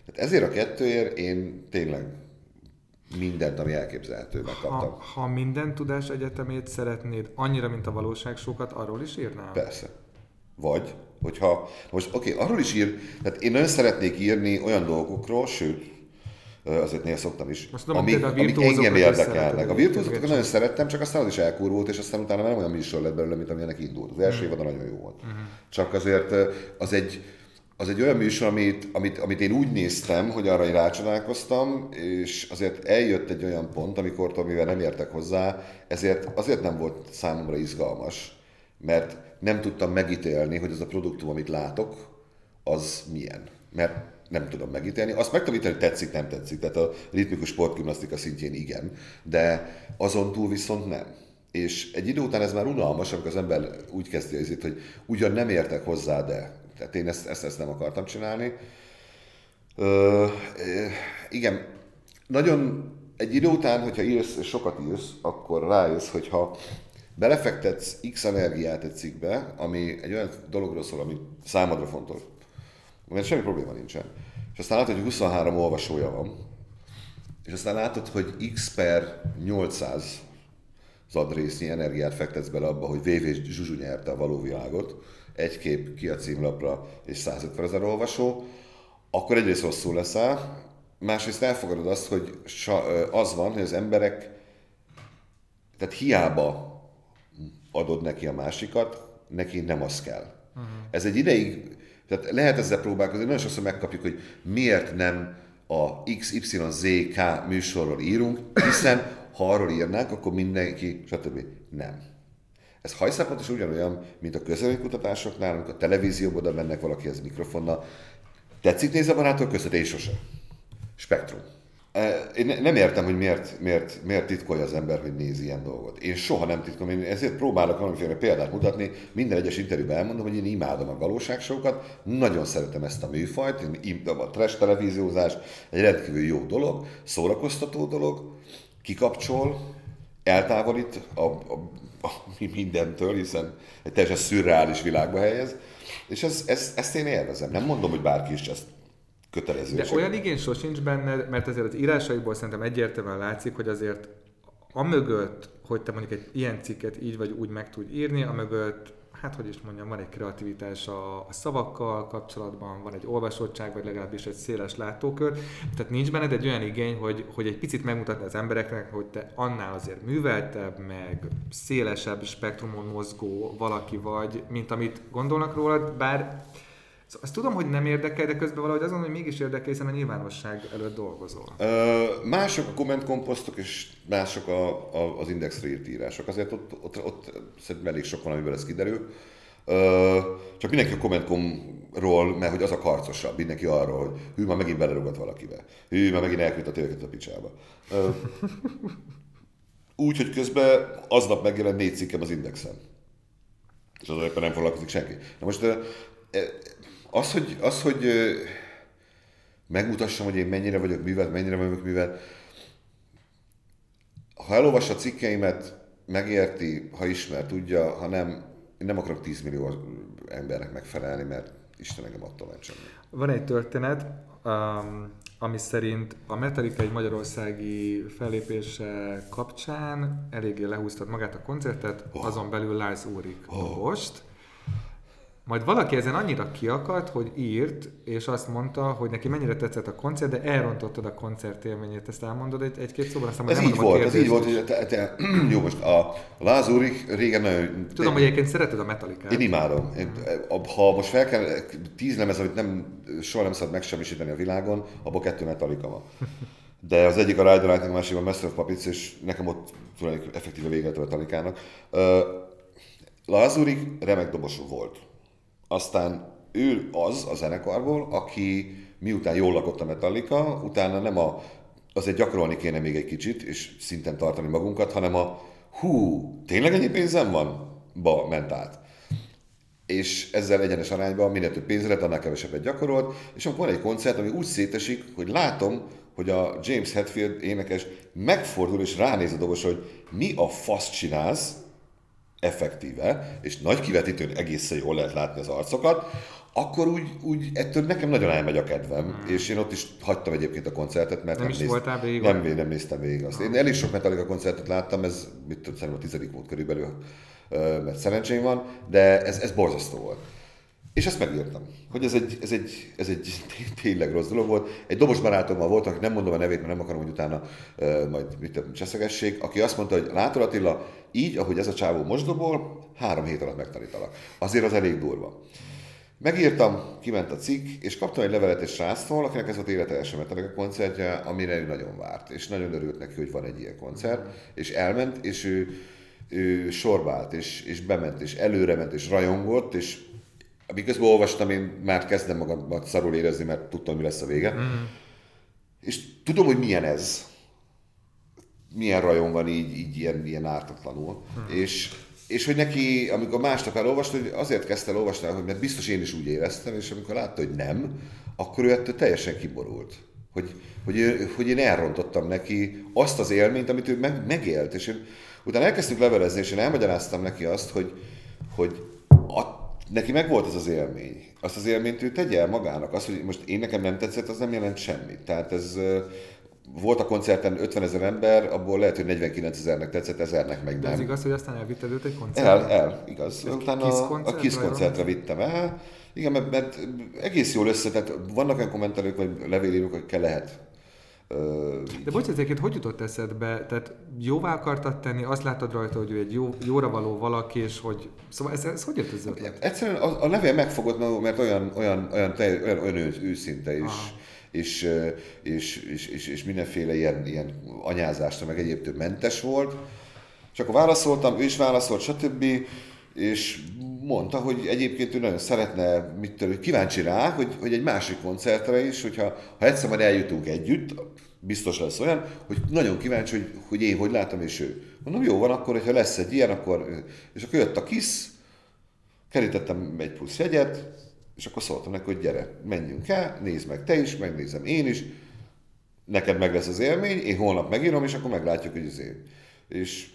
Tehát ezért a kettőért én tényleg mindent, ami elképzelhető, megkaptam. Ha, ha minden tudás egyetemét szeretnéd annyira, mint a valóságsókat, arról is írnál? Persze. Vagy, hogyha, most oké, okay, arról is ír, tehát én nagyon szeretnék írni olyan dolgokról, sőt, azért néha szoktam is. Most tudom, amik, amik engem érdekelnek. A virtuózokat nagyon szerettem, csak aztán az is elkurvult, és aztán utána nem olyan műsor lett belőle, mint amilyenek indult. Az első mm. évadon nagyon jó volt. Mm. Csak azért az egy, az egy olyan műsor, amit, amit, amit én úgy néztem, hogy arra én rácsodálkoztam, és azért eljött egy olyan pont, amikor mivel nem értek hozzá, ezért azért nem volt számomra izgalmas, mert nem tudtam megítélni, hogy az a produktum, amit látok, az milyen. Mert nem tudom megítélni. Azt meg tudom ítélni, hogy tetszik, nem tetszik. Tehát a ritmikus sportgimnasztika szintjén igen, de azon túl viszont nem. És egy idő után ez már unalmas, amikor az ember úgy kezdi ezért, hogy ugyan nem értek hozzá, de tehát én ezt, ezt, ezt nem akartam csinálni. Ö, igen, nagyon egy idő után, hogyha írsz, és sokat írsz, akkor rájössz, hogy ha belefektetsz X energiát egy cikkbe, ami egy olyan dologról szól, ami számodra fontos, mert semmi probléma nincsen. És aztán látod, hogy 23 olvasója van, és aztán látod, hogy X per 800 zadrésznyi energiát fektetsz bele abba, hogy VV Zsuzsu nyerte a való világot, egy kép ki a címlapra és 150 ezer olvasó, akkor egyrészt rosszul leszel, másrészt elfogadod azt, hogy az van, hogy az emberek, tehát hiába adod neki a másikat, neki nem az kell. Uh-huh. Ez egy ideig, tehát lehet ezzel próbálkozni, nagyon sokszor megkapjuk, hogy miért nem a XYZK műsorról írunk, hiszen ha arról írnánk, akkor mindenki, stb. Nem. Ez hajszápont is ugyanolyan, mint a közönkutatásoknál, amikor a televízióban oda mennek valakihez mikrofonnal. Tetszik nézni a barátok között? Én sose. Spektrum. Én nem értem, hogy miért, miért, miért titkolja az ember, hogy nézi ilyen dolgot. Én soha nem titkolom, én ezért próbálok valamiféle példát mutatni. Minden egyes interjúban elmondom, hogy én imádom a valóságsókat, nagyon szeretem ezt a műfajt, én imádom a trash televíziózást, egy rendkívül jó dolog, szórakoztató dolog, kikapcsol, eltávolít a, a, a mindentől, hiszen egy teljesen szürreális világba helyez, és ez, ez, ezt én élvezem. Nem mondom, hogy bárki is ezt kötelező. De olyan igény sosincs benne, mert azért az írásaiból szerintem egyértelműen látszik, hogy azért amögött, hogy te mondjuk egy ilyen cikket így vagy úgy meg tudj írni, amögött hát hogy is mondjam, van egy kreativitás a, a szavakkal kapcsolatban, van egy olvasottság, vagy legalábbis egy széles látókör. Tehát nincs benned egy olyan igény, hogy, hogy egy picit megmutatni az embereknek, hogy te annál azért műveltebb, meg szélesebb spektrumon mozgó valaki vagy, mint amit gondolnak rólad, bár azt tudom, hogy nem érdekel, de közben valahogy azon, hogy mégis érdekel, hiszen a nyilvánosság előtt dolgozol. Ö, mások a kommentkomposztok, és mások a, a, az indexre írt írások. Azért ott, ott, ott szerintem elég sok van, amiből ez kiderül. Ö, csak mindenki a kommentkomról, mert hogy az a karcosabb, mindenki arról, hogy hű, már megint belerugott valakibe. Hű, már megint elküldte téveket a picsába. Ö, úgy, hogy közben aznap megjelent négy cikkem az Indexen. És az nem foglalkozik senki. Na most az, hogy, az, hogy megmutassam, hogy én mennyire vagyok művelt, mennyire vagyok művelt, ha elolvassa a cikkeimet, megérti, ha ismer, tudja, ha nem, én nem akarok 10 millió embernek megfelelni, mert Isten engem attól nem semmi. Van egy történet, um, ami szerint a Metallica egy magyarországi fellépése kapcsán eléggé lehúztad magát a koncertet, oh. azon belül Lars Úrik oh. most, majd valaki ezen annyira kiakadt, hogy írt, és azt mondta, hogy neki mennyire tetszett a koncert, de elrontottad a koncert élményét. Ezt elmondod egy, egy-két szóban? Aztán ez így volt, ez így volt. Hogy te, te, (clears throat) jó, most a Lázurik régen nagyon... Tudom, hogy egyébként szereted a Metallica. Én imádom. Én, ha most fel kell, tíz lemez, amit nem, soha nem szabad megsemmisíteni a világon, abban kettő Metallica van. (laughs) De az egyik a Rider a másik a Master of Puppets, és nekem ott tulajdonképpen effektíve véget a Metallica-nak. Uh, Lázurik remek dobosú volt aztán ő az a zenekarból, aki miután jól lakott a Metallica, utána nem a, azért gyakorolni kéne még egy kicsit, és szinten tartani magunkat, hanem a hú, tényleg ennyi pénzem van? Ba ment át. És ezzel egyenes arányban minél több pénzre lett, annál kevesebbet gyakorolt, és akkor van egy koncert, ami úgy szétesik, hogy látom, hogy a James Hetfield énekes megfordul és ránéz a dobos, hogy mi a fasz csinálsz, effektíve, és nagy kivetítőn egészen jól lehet látni az arcokat, akkor úgy, úgy ettől nekem nagyon elmegy a kedvem, hmm. és én ott is hagytam egyébként a koncertet, mert nem, nem, néz, végig, nem, nem néztem végig azt. Én elég sok Metallica koncertet láttam, ez mit tudom, szerintem a tizedik volt körülbelül, mert szerencsém van, de ez, ez borzasztó volt. És ezt megírtam, hogy ez egy, ez egy, ez egy (laughs) tényleg rossz dolog volt. Egy dobos barátommal volt, aki nem mondom a nevét, mert nem akarom, hogy utána uh, majd mit cseszegessék, aki azt mondta, hogy látod Attila, így, ahogy ez a csávó most dobol, három hét alatt megtanítalak. Azért az elég durva. Megírtam, kiment a cikk, és kaptam egy levelet egy sráctól, akinek ez volt élete első a koncertje, amire ő nagyon várt, és nagyon örült neki, hogy van egy ilyen koncert, és elment, és ő, ő sorbált, és, és bement, és előre és rajongott, és miközben olvastam, én már kezdem magamat szarul érezni, mert tudtam, mi lesz a vége. Mm. És tudom, hogy milyen ez. Milyen rajon van így, így ilyen, ilyen ártatlanul. Mm. És, és hogy neki, amikor másnap elolvasta, hogy azért kezdte el olvasni, hogy mert biztos én is úgy éreztem, és amikor látta, hogy nem, akkor ő ettől teljesen kiborult. Hogy, hogy, hogy én elrontottam neki azt az élményt, amit ő meg, megélt. És én, utána elkezdtük levelezni, és én elmagyaráztam neki azt, hogy, hogy a, neki meg volt az az élmény. Azt az élményt ő tegye el magának. Az, hogy most én nekem nem tetszett, az nem jelent semmit. Tehát ez volt a koncerten 50 ezer ember, abból lehet, hogy 49 ezernek tetszett, ezernek meg nem. De ez igaz, hogy aztán elvitted őt egy koncertre? El, el, igaz. Utána a, a KISZ koncertre vittem el. Igen, mert, mert egész jól össze, tehát vannak olyan kommentelők, vagy levélírók, kell lehet de bocs, ezeket hogy jutott eszedbe? Tehát jóvá akartad tenni, azt láttad rajta, hogy ő egy jó, jóra való valaki, és hogy... Szóval ez, ez hogy jött ez ötlet? Egyszerűen a, a levél megfogott, mert olyan, olyan, olyan, olyan, olyan, olyan őszinte is. És, és, és, és, és, mindenféle ilyen, ilyen anyázástól, meg egyébtől mentes volt. És akkor válaszoltam, ő is válaszolt, stb. És mondta, hogy egyébként ő nagyon szeretne, mit tudom, kíváncsi rá, hogy, hogy egy másik koncertre is, hogyha ha egyszer majd eljutunk együtt, biztos lesz olyan, hogy nagyon kíváncsi, hogy, hogy én hogy látom, és ő. Mondom, jó van, akkor, hogyha lesz egy ilyen, akkor... És akkor jött a KISZ, kerítettem egy plusz jegyet, és akkor szóltam neki, hogy gyere, menjünk el, nézd meg te is, megnézem én is, neked meg lesz az élmény, én holnap megírom, és akkor meglátjuk, hogy az én. És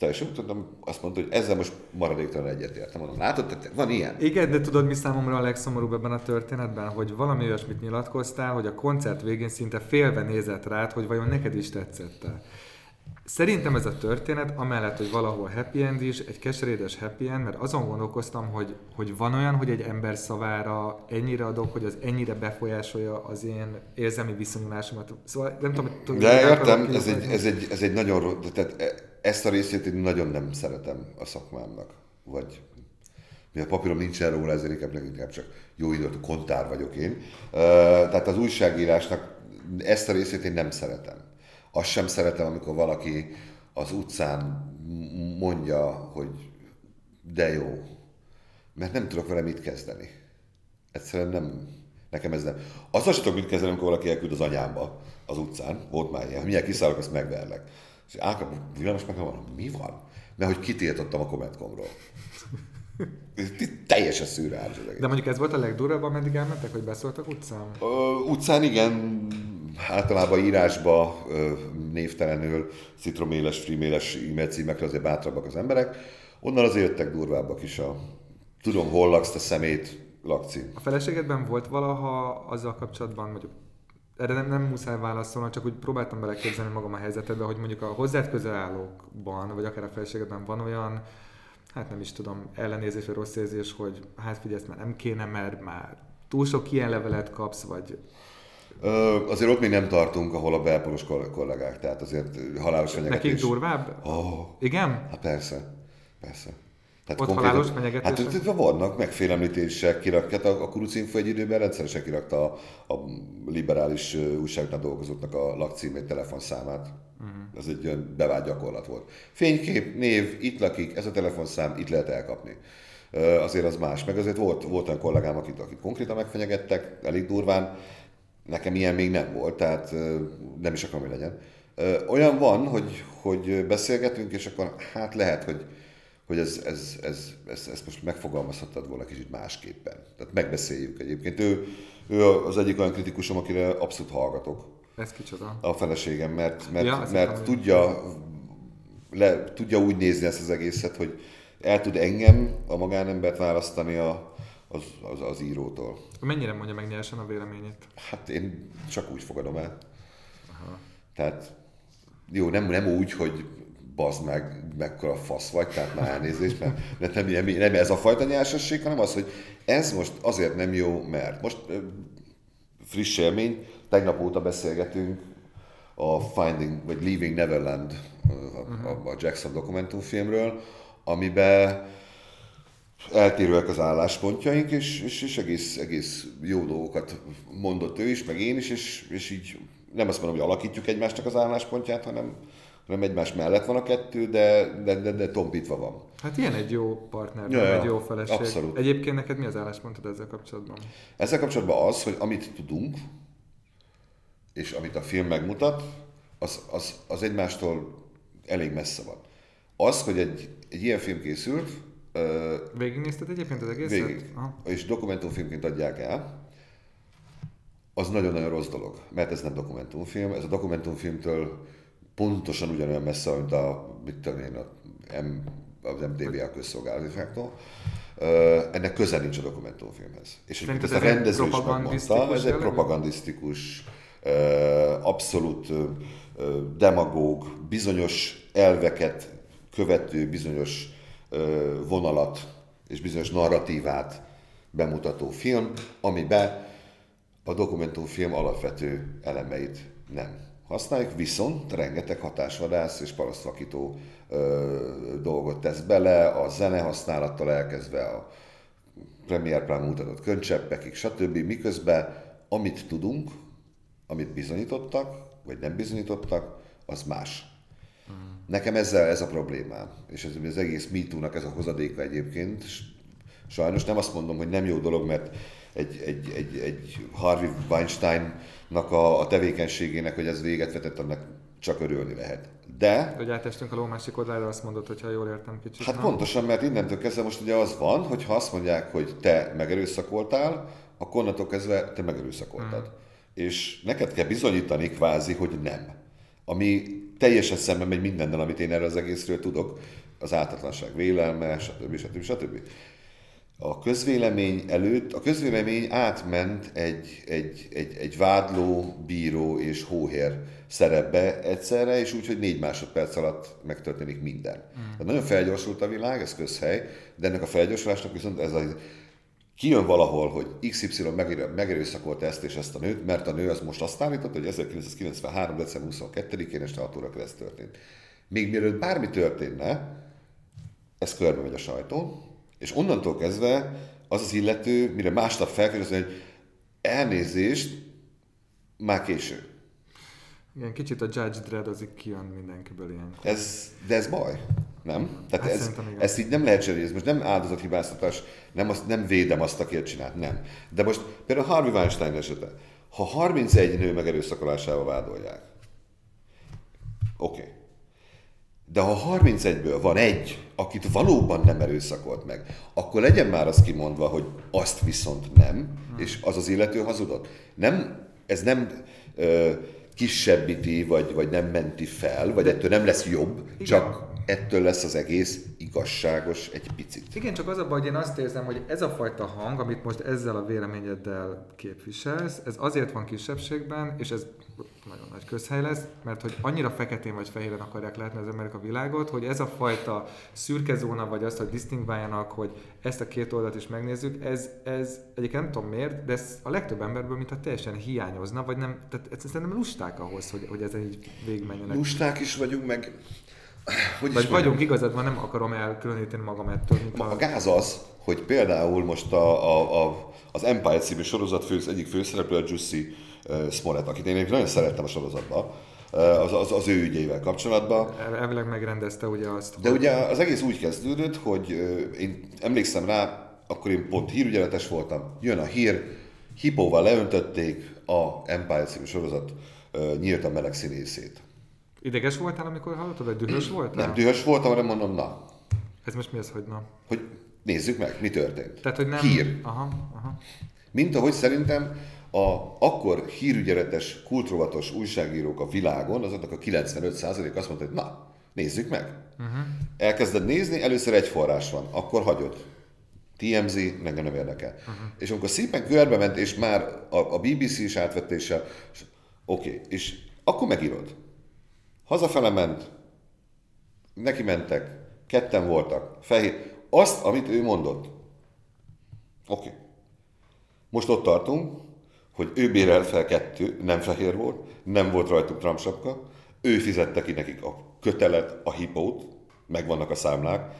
teljesen úgy tudom, azt mondta, hogy ezzel most maradéktalan egyetértem. Mondom, látod, tehát van ilyen? Igen, de tudod, mi számomra a legszomorúbb ebben a történetben, hogy valami olyasmit nyilatkoztál, hogy a koncert végén szinte félve nézett rád, hogy vajon neked is tetszett -e. Szerintem ez a történet, amellett, hogy valahol happy end is, egy keserédes happy end, mert azon gondolkoztam, hogy, hogy van olyan, hogy egy ember szavára ennyire adok, hogy az ennyire befolyásolja az én érzelmi viszonyulásomat. Szóval nem tudom, hogy... De értem, ez egy, ez, egy, ez egy nagyon tehát ezt a részét én nagyon nem szeretem a szakmámnak. Vagy mi a papírom nincsen róla, ezért inkább, inkább csak jó időt kontár vagyok én. Tehát az újságírásnak ezt a részét én nem szeretem. Azt sem szeretem, amikor valaki az utcán mondja, hogy de jó, mert nem tudok vele mit kezdeni. Egyszerűen nem, nekem ez nem. Azt sem tudok mit kezdeni, amikor valaki elküld az anyámba az utcán, volt már ilyen, milyen kiszállok, azt megverlek. És Áka, villamos meg van, mi van? Mert hogy kitiltottam a Commentcomról. Teljesen szürreális az De mondjuk ez volt a legdurvább, ameddig elmentek, hogy beszóltak utcán? Ö, utcán igen, általában írásba ö, névtelenül, citroméles, friméles e-mail címekre azért bátrabbak az emberek. Onnan azért jöttek durvábbak is a tudom, hol laksz, te szemét lakcím. A feleségedben volt valaha azzal kapcsolatban, mondjuk erre nem, nem muszáj válaszolni, csak úgy próbáltam beleképzelni magam a helyzetedbe, hogy mondjuk a hozzád közel állókban, vagy akár a felségedben van olyan, hát nem is tudom, ellenézés vagy rossz érzés, hogy hát figyelj, már nem kéne, mert már túl sok ilyen levelet kapsz, vagy Ö, azért ott még nem tartunk, ahol a belpolos kollégák, tehát azért halálos fenyegetés. Nekik durvább? Oh, Igen? Hát persze, persze. Tehát Ott halálos fenyegetések? Hát vannak megfélemlítések, kirak, hát a, a Kurucinfo egy időben rendszeresen kirakta a, a liberális újságnál dolgozóknak a lakcímét, telefonszámát. Uh-huh. Ez egy olyan bevált gyakorlat volt. Fénykép, név, itt lakik, ez a telefonszám, itt lehet elkapni. Azért az más. Meg azért volt, volt olyan kollégám, akit, akit konkrétan megfenyegettek, elég durván. Nekem ilyen még nem volt, tehát nem is akarom, hogy legyen. Olyan van, hogy, hogy beszélgetünk, és akkor hát lehet, hogy hogy ez, ez, ez, ez, ez most megfogalmazhattad volna kicsit másképpen. Tehát megbeszéljük egyébként. Ő, ő az egyik olyan kritikusom, akire abszolút hallgatok. Ez kicsoda? A feleségem, mert, mert, ja, mert tudja, le, tudja úgy nézni ezt az egészet, hogy el tud engem, a magánembert választani a, az, az, az írótól. Mennyire mondja meg nyersen a véleményét? Hát én csak úgy fogadom el. Aha. Tehát jó, nem, nem úgy, hogy bazd meg, mekkora fasz vagy, tehát már elnézést, mert nem, nem, nem ez a fajta nyersség, hanem az, hogy ez most azért nem jó, mert most friss élmény, tegnap óta beszélgetünk a Finding, vagy Leaving Neverland, a, a Jackson dokumentumfilmről, amiben eltérőek az álláspontjaink, és, és, és egész, egész jó dolgokat mondott ő is, meg én is, és, és így nem azt mondom, hogy alakítjuk egymásnak az álláspontját, hanem, hanem egymás mellett van a kettő, de, de, de, de tompítva van. Hát ilyen egy jó partner, ja, egy jó feleség. Abszolút. Egyébként neked mi az álláspontod ezzel kapcsolatban? Ezzel kapcsolatban az, hogy amit tudunk, és amit a film megmutat, az, az, az egymástól elég messze van. Az, hogy egy, egy ilyen film készült, Végignézted egyébként az egészet? Végig. Aha. És dokumentumfilmként adják el, az nagyon-nagyon rossz dolog, mert ez nem dokumentumfilm. Ez a dokumentumfilmtől pontosan ugyanolyan messze, mint a, mit tudom én, a M, az MTV a közszolgálati ennek köze nincs a dokumentumfilmhez. És hogy ezt a rendező is megmondta, ez egy propagandisztikus, abszolút demagóg, bizonyos elveket követő, bizonyos vonalat és bizonyos narratívát bemutató film, amiben a dokumentumfilm alapvető elemeit nem használjuk, viszont rengeteg hatásvadász és parasztvakító ö, dolgot tesz bele, a zene használattal elkezdve a Premier Plan mutatott könycseppekig, stb. Miközben amit tudunk, amit bizonyítottak, vagy nem bizonyítottak, az más. Nekem ezzel ez a problémám, és ez az egész MeToo-nak ez a hozadéka egyébként. Sajnos nem azt mondom, hogy nem jó dolog, mert egy, egy, egy, egy Harvey Weinsteinnak a, a tevékenységének, hogy ez véget vetett, annak csak örülni lehet. De... Hogy átestünk a ló másik oldalára, azt mondod, hogyha jól értem kicsit. Hát ha? pontosan, mert innentől kezdve most ugye az van, hogy ha azt mondják, hogy te megerőszakoltál, akkor onnantól kezdve te megerőszakoltad. Hmm. És neked kell bizonyítani kvázi, hogy nem. Ami teljesen szemben megy mindennel, amit én erről az egészről tudok, az ártatlanság vélelme, stb. stb. stb. A közvélemény előtt, a közvélemény átment egy, egy, egy, egy vádló, bíró és hóhér szerepbe egyszerre, és úgy, hogy négy másodperc alatt megtörténik minden. Mm. Tehát nagyon felgyorsult a világ, ez közhely, de ennek a felgyorsulásnak viszont ez a kijön valahol, hogy XY megerőszakolta ezt és ezt a nőt, mert a nő az most azt állított, hogy 1993. december 22-én este 6 órakor ez történt. Még mielőtt bármi történne, ez körbe megy a sajtón, és onnantól kezdve az az illető, mire másnap felkérdezi, hogy elnézést, már késő. Igen, kicsit a Judge Dredd az így kijön mindenkiből ilyen. Ez, de ez baj, nem? Tehát hát ez, ezt így nem lehet cserélni, ez most nem áldozathibáztatás, nem, azt, nem védem azt, aki csinált, nem. De most például Harvey Weinstein esete, ha 31 nő megerőszakolásával vádolják, oké. Okay. De ha 31-ből van egy, akit valóban nem erőszakolt meg, akkor legyen már az kimondva, hogy azt viszont nem, hmm. és az az illető hazudott. Nem, ez nem ö, kisebbíti, vagy, vagy nem menti fel, vagy ettől nem lesz jobb, igen. csak ettől lesz az egész igazságos egy picit. Igen, csak az a baj, hogy én azt érzem, hogy ez a fajta hang, amit most ezzel a véleményeddel képviselsz, ez azért van kisebbségben, és ez nagyon nagy közhely lesz, mert hogy annyira feketén vagy fehéren akarják látni az emberek a világot, hogy ez a fajta szürke zóna, vagy azt, hogy disztingváljanak, hogy ezt a két oldalt is megnézzük, ez, ez egyébként nem tudom miért, de ez a legtöbb emberből mintha teljesen hiányozna, vagy nem, tehát szerintem lusták ahhoz, hogy, hogy ezen így végigmenjenek. Lusták is vagyunk, meg hogy Vagy vagyunk igazad, van, nem akarom elkülöníteni magam ettől. Mint a... gáz az, hogy például most a, a, a, az Empire című sorozat fő, egyik főszereplő a Jussi uh, Smollett, akit én nagyon szerettem a sorozatban, uh, az, az, az ő ügyével kapcsolatban. Elvileg megrendezte ugye azt. De hogy... ugye az egész úgy kezdődött, hogy uh, én emlékszem rá, akkor én pont hírügyeletes voltam, jön a hír, hipóval leöntötték a Empire című sorozat uh, nyíltan meleg színészét. Ideges voltál, amikor hallottad, vagy dühös voltál? Nem dühös voltam, hanem mondom, na. Ez most mi az, hogy na? Hogy nézzük meg, mi történt. Tehát, hogy nem... Hír. Aha, aha. Mint ahogy szerintem a akkor hírügyeletes, kultrovatos újságírók a világon, azoknak a 95% azt mondta, hogy na, nézzük meg. Uh-huh. Elkezded nézni, először egy forrás van, akkor hagyod. TMZ, meg nem érdekel. Uh-huh. És amikor szépen körbe ment, és már a, a BBC is átvette, és oké, okay, és akkor megírod. Hazafele ment, neki mentek, ketten voltak, fehér, azt, amit ő mondott. Oké. Okay. Most ott tartunk, hogy ő bérel fel kettő, nem fehér volt, nem volt rajtuk Trump sapka, ő fizette ki nekik a kötelet, a hipót, megvannak a számlák,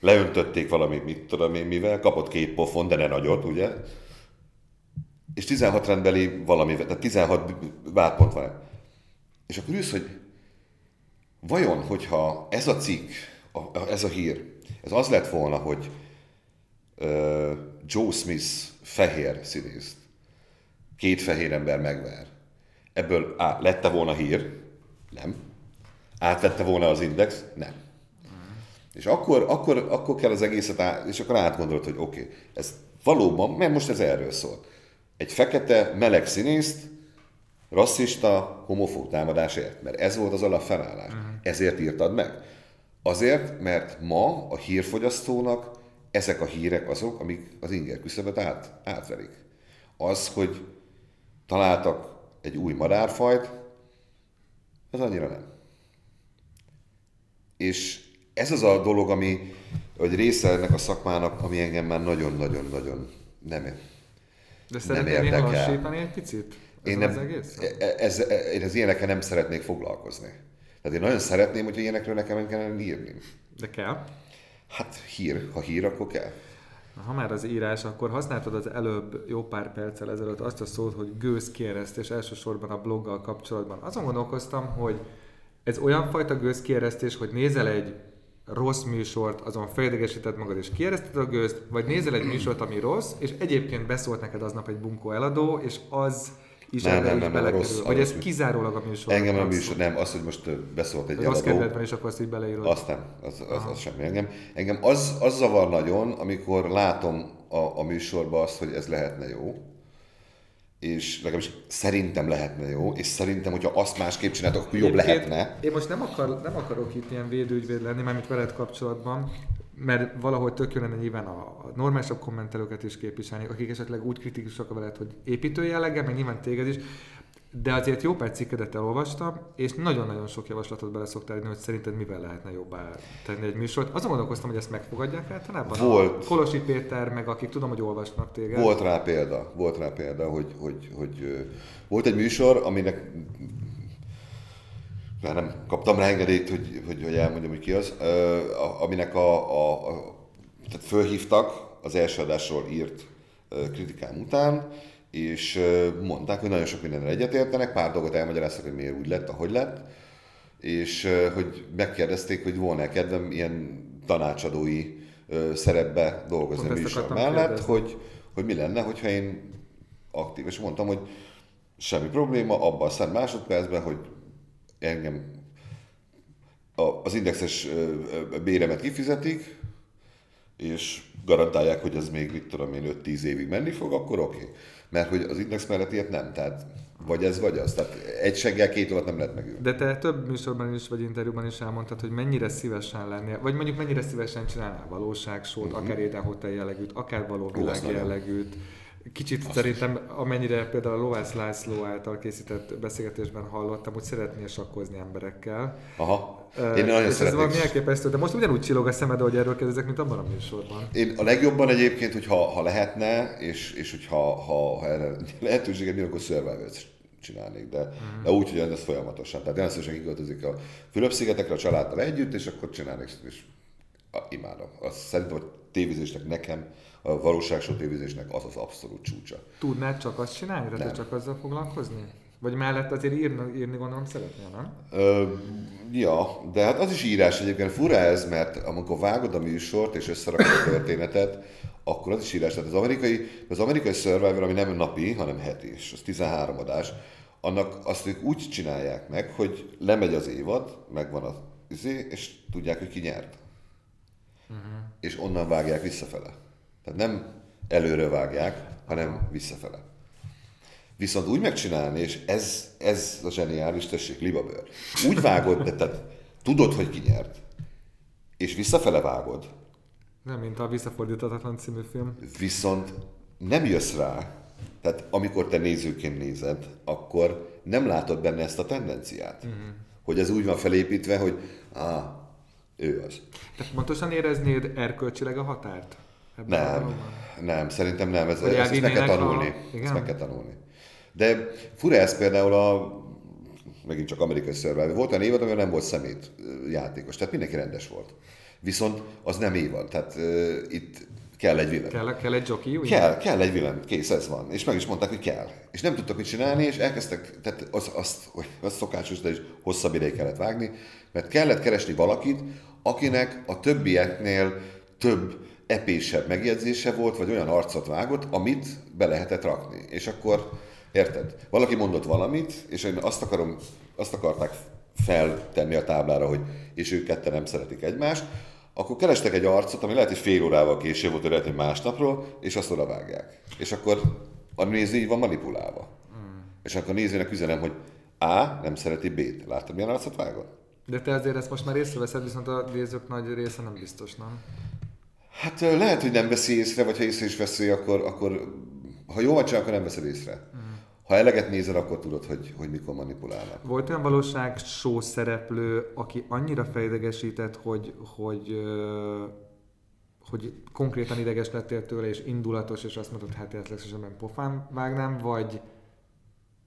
leöntötték valami, mit tudom én mivel, kapott két pofon, de ne nagyot, ugye? És 16 rendbeli valami, tehát 16 vádpont van. És akkor ülsz, hogy vajon, hogyha ez a cikk, ez a hír, ez az lett volna, hogy Joe Smith fehér színészt, két fehér ember megver. Ebből á, lette volna hír? Nem. Átvette volna az index? Nem. És akkor, akkor, akkor kell az egészet, át, és akkor átgondolt, hogy oké, okay, ez valóban, mert most ez erről szól. Egy fekete, meleg színészt, rasszista, homofób támadásért, mert ez volt az alapfelállás. Uh-huh. Ezért írtad meg. Azért, mert ma a hírfogyasztónak ezek a hírek azok, amik az inger küszöbet át, átverik. Az, hogy találtak egy új madárfajt, az annyira nem. És ez az a dolog, ami, hogy része ennek a szakmának, ami engem már nagyon-nagyon-nagyon nem, De nem érdekel. egy picit? Ez én, nem, az egész? Ez, ez, én az ilyenekkel nem szeretnék foglalkozni. Tehát én nagyon szeretném, hogy ilyenekről nekem kellene írni. De kell? Hát hír, ha hír, akkor kell. Ha már az írás, akkor használtad az előbb jó pár perccel ezelőtt azt a szót, hogy gőzkieresztés elsősorban a bloggal kapcsolatban. Azon gondolkoztam, hogy ez olyan fajta gőzkieresztés, hogy nézel egy rossz műsort, azon felidegesíted magad és kiereszted a gőzt, vagy nézel egy műsort, ami rossz, és egyébként beszólt neked aznap egy bunkó eladó, és az is nem, nem, nem, nem, rossz, Vagy ez kizárólag a műsor? Engem a műsor, nem, az, hogy most beszólt egy eladó. Rossz kedvedben is akkor azt így beleírod. Azt nem, az, az, az semmi. Engem, engem az, az zavar nagyon, amikor látom a, a műsorban azt, hogy ez lehetne jó, és legalábbis szerintem lehetne jó, és szerintem, hogyha azt másképp csináltok, akkor jobb lehetne. Én most nem, akar, nem akarok itt ilyen védőügyvéd lenni, mármint veled kapcsolatban, mert valahogy tök jó lenne nyilván a, a normálisabb kommentelőket is képviselni, akik esetleg úgy kritikusak veled, hogy építő jellege, meg nyilván téged is, de azért jó pár cikkedet elolvastam, és nagyon-nagyon sok javaslatot bele szoktál hogy szerinted mivel lehetne jobbá tenni egy műsort. Azon gondolkoztam, hogy ezt megfogadják általában. Volt. A Kolosi Péter, meg akik tudom, hogy olvasnak téged. Volt rá példa, volt rá példa, hogy, hogy, hogy volt egy műsor, aminek már nem kaptam rá engedélyt, hogy, hogy, hogy elmondjam, hogy ki az, aminek a, a, a tehát fölhívtak az első adásról írt kritikám után, és mondták, hogy nagyon sok mindenre egyetértenek, pár dolgot elmagyaráztak, hogy miért úgy lett, ahogy lett, és hogy megkérdezték, hogy volna-e kedvem ilyen tanácsadói szerepbe dolgozni a műsor mellett, hogy, hogy mi lenne, hogyha én aktív, és mondtam, hogy semmi probléma, abban a szem másodpercben, hogy engem az indexes béremet kifizetik, és garantálják, hogy ez még, mit tudom én, 5-10 évig menni fog, akkor oké. Okay. Mert hogy az index mellett ilyet nem, tehát vagy ez, vagy az. Tehát egy seggel két óvat nem lehet megülni. De te több műsorban is, vagy interjúban is elmondtad, hogy mennyire szívesen lennél, vagy mondjuk mennyire szívesen csinálnál valóságsót, uh-huh. akár ételhotel jellegűt, akár való világ jellegűt. Kicsit Azt szerintem, amennyire például a Lovász László által készített beszélgetésben hallottam, hogy szeretnél sakkozni emberekkel. Aha. Én nagyon és ez valami elképesztő, de most ugyanúgy csillog a szemed, hogy erről kérdezek, mint abban a műsorban. Én a legjobban egyébként, hogyha ha lehetne, és, és hogyha ha, ha erre lehetőséget nyílik, akkor survivor csinálnék, de, mm. de úgy, hogy ez folyamatosan. Tehát olyan szívesen kiköltözik a Fülöp-szigetekre a családdal együtt, és akkor csinálnék, és a, imádom. Azt szerintem, hogy tévézésnek nekem, a valóságsó tévézésnek az az abszolút csúcsa. Tudnád csak azt csinálni? Tehát csak azzal foglalkozni? Vagy mellett azért írni, írni gondolom szeretnél, nem? Ö, ja, de hát az is írás egyébként. Fura ez, mert amikor vágod a műsort és összerakod a történetet, akkor az is írás. Tehát az amerikai, az amerikai Survivor, ami nem napi, hanem heti, és az 13 adás, annak azt ők úgy csinálják meg, hogy lemegy az évad, megvan az izé, és tudják, hogy ki nyert. Uh-huh. És onnan vágják visszafele. Tehát nem előre vágják, hanem visszafele. Viszont úgy megcsinálni, és ez, ez a zseniális, tessék, libabőr. Úgy vágod, de tehát tudod, hogy ki nyert, és visszafele vágod. Nem, mint a Visszafordíthatatlan című film. Viszont nem jössz rá, tehát amikor te nézőként nézed, akkor nem látod benne ezt a tendenciát. Uh-huh. Hogy ez úgy van felépítve, hogy á, Ő az. Tehát pontosan éreznéd erkölcsileg a határt? Ebben a Nem, nem, szerintem nem. Ez, Hogy ezt meg kell a- tanulni. Igen? Ezt meg kell tanulni. De fura ez például a megint csak amerikai Survivor. Volt olyan évad, amiben nem volt szemét játékos, tehát mindenki rendes volt. Viszont az nem évad, tehát uh, itt kell egy villan. Kell, kell egy jockey, ugye? Kell, kell egy villan, kész, ez van. És meg is mondták, hogy kell. És nem tudtak mit csinálni, és elkezdtek, tehát az, azt, hogy az szokásos, de is hosszabb ideig kellett vágni, mert kellett keresni valakit, akinek a többieknél több epésebb megjegyzése volt, vagy olyan arcot vágott, amit be lehetett rakni. És akkor, érted? Valaki mondott valamit, és én azt, akarom, azt akarták feltenni a táblára, hogy és ők ketten nem szeretik egymást, akkor kerestek egy arcot, ami lehet, hogy fél órával később volt, lehet, hogy másnapról, és azt oda vágják. És akkor a néző így van manipulálva. És akkor a nézőnek üzenem, hogy A. nem szereti B-t. Láttad, milyen arcot vágott? De te azért ezt most már észreveszed, viszont a nézők nagy része nem biztos, nem? Hát lehet, hogy nem veszi észre, vagy ha észre is veszi, akkor, akkor ha jól van csinál, akkor nem veszed észre. Ha eleget nézel, akkor tudod, hogy, hogy mikor manipulálnak. Volt olyan valóság show szereplő, aki annyira fejdegesített, hogy, hogy, hogy konkrétan ideges lettél tőle, és indulatos, és azt mondod, hát legszívesebben pofán vágnám, vagy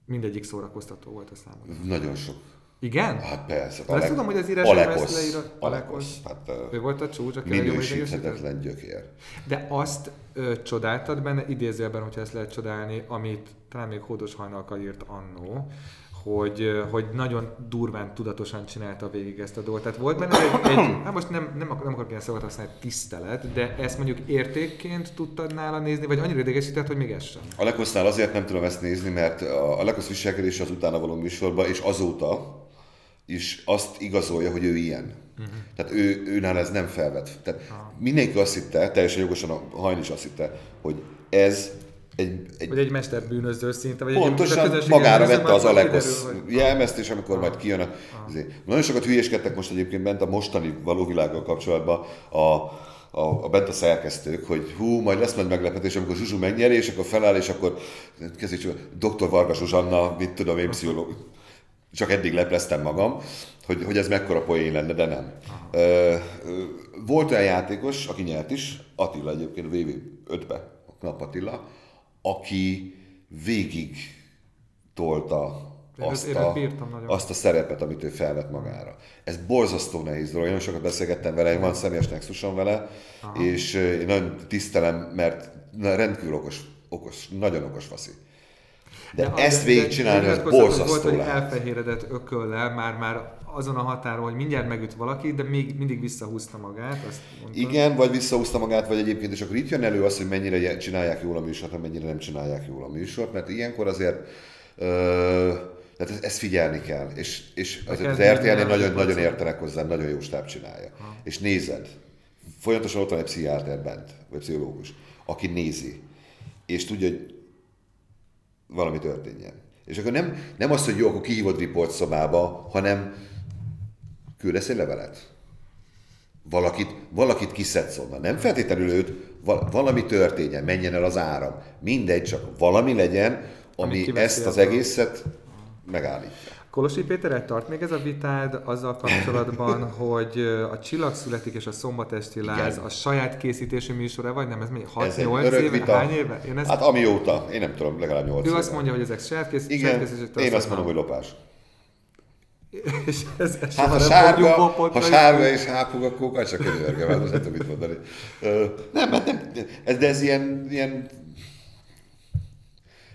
mindegyik szórakoztató volt a számodra. Nagyon sok. Igen? Hát persze. Azt tudom, hogy az ezt Alekosz. leírott- Alekosz. Hát, Ő volt a csúcs, aki minősíthetetlen gyökér. De azt ö, csodáltad benne, idézőjelben, hogyha ezt lehet csodálni, amit talán még Hódos Hajnalka írt annó, hogy, hogy nagyon durván, tudatosan csinálta végig ezt a dolgot. Tehát volt benne egy, egy (coughs) hát most nem, nem, akar, nem akarok ilyen szavakat használni, tisztelet, de ezt mondjuk értékként tudtad nála nézni, vagy annyira idegesített, hogy még ez sem. A Lekosznál azért nem tudom ezt nézni, mert a a Lekosz viselkedés az utána való műsorban, és azóta is azt igazolja, hogy ő ilyen. Uh-huh. Tehát ő, őnál ez nem felvet. Tehát mindenki azt hitte, teljesen jogosan a Hajn is azt hitte, hogy ez egy, egy Vagy egy mesterbűnöző szinte, vagy egy Pontosan közösség magára vette az hogy- jelmezt, és amikor majd kijön a... azért. Nagyon sokat hülyéskedtek most egyébként bent a mostani való világgal kapcsolatban a, a, a bent a szerkesztők, hogy hú, majd lesz majd meglepetés, amikor Zsuzsu megnyeri, és akkor feláll, és akkor kezdjük dr. Varga Zsuzsanna, mit tudom én, (laughs) pszichológus. Csak eddig lepleztem magam, hogy, hogy ez mekkora poén lenne, de nem. Ö, ö, volt olyan játékos, aki nyert is, Attila egyébként, VV5-be, Knap Attila, aki végig tolta Én azt a, azt a szerepet, amit ő felvett magára. Ez borzasztó nehéz dolog. Én nagyon sokat beszélgettem vele, van személyes nexusom vele, Aha. és én nagyon tisztelem, mert rendkívül okos, okos, nagyon okos faszi. De, de ezt végigcsinálni, az borzasztó volt, hogy elfehéredett ököllel, már, már azon a határon, hogy mindjárt megüt valaki, de még mindig visszahúzta magát. Azt mondta. Igen, vagy visszahúzta magát, vagy egyébként, és akkor itt jön elő az, hogy mennyire csinálják jól a műsort, vagy mennyire nem csinálják jól a műsort, mert ilyenkor azért ö, tehát ezt, ezt figyelni kell, és, és az, kell az RTL-nél nem nagyon, nagyon értenek hozzá, nagyon jó stáb csinálja. És nézed, folyamatosan ott van egy pszichiáter bent, vagy pszichológus, aki nézi, és tudja, hogy valami történjen. És akkor nem, nem az, hogy jó, akkor kihívod riport szobába, hanem küldesz egy levelet. Valakit, valakit kiszedsz onnan. Nem feltétlenül őt, val- valami történjen, menjen el az áram. Mindegy, csak valami legyen, ami kiveszi ezt az egészet megállítja. Kolosi Péterrel tart még ez a vitád azzal kapcsolatban, (laughs) hogy a Csillag születik és a Szombatesti Láz Igen. a saját készítési műsora, vagy nem, ez még Ez egy 6-8 örök éve? vita. Hány éve? Én ezt, Hát amióta, én nem tudom, legalább 8 ő azt mondja, hogy ezek saját kész, saját Igen, te én azt mondom, hogy lopás. (laughs) És ez, ez Hát ha sárga, ha sárga és hápog, akkor csak könyörgem, hát most nem tudom mit mondani. Ö, Nem, hát nem, ez, de ez ilyen, ilyen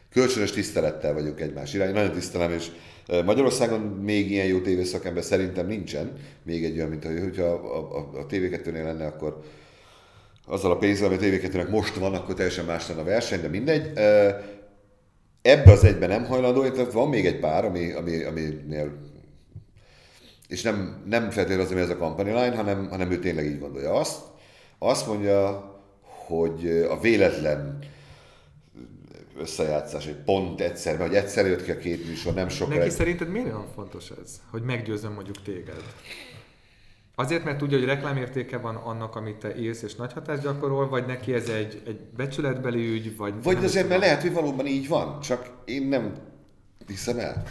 kölcsönös tisztelettel vagyunk egymás irány. Nagyon tisztelem, és Magyarországon még ilyen jó tévészakember szerintem nincsen. Még egy olyan, mint hogy- hogyha a, a, a TV2-nél lenne, akkor azzal a pénzzel, ami a TV2-nek most van, akkor teljesen más lenne a verseny, de mindegy. Ebbe az egyben nem hajlandó, tehát van még egy pár, ami, ami, aminél és nem, nem feltétlenül az, ami ez a company line, hanem, hanem ő tényleg így gondolja. Azt, azt mondja, hogy a véletlen összejátszás, egy pont egyszer, mert hogy egyszer jött ki a két műsor, nem sokkal. Neki egy- szerinted miért olyan fontos ez, hogy meggyőzzön mondjuk téged? Azért, mert tudja, hogy reklámértéke van annak, amit te írsz és nagy hatást gyakorol, vagy neki ez egy, egy becsületbeli ügy, vagy... Vagy azért, tudom. mert lehet, hogy valóban így van, csak én nem hiszem el?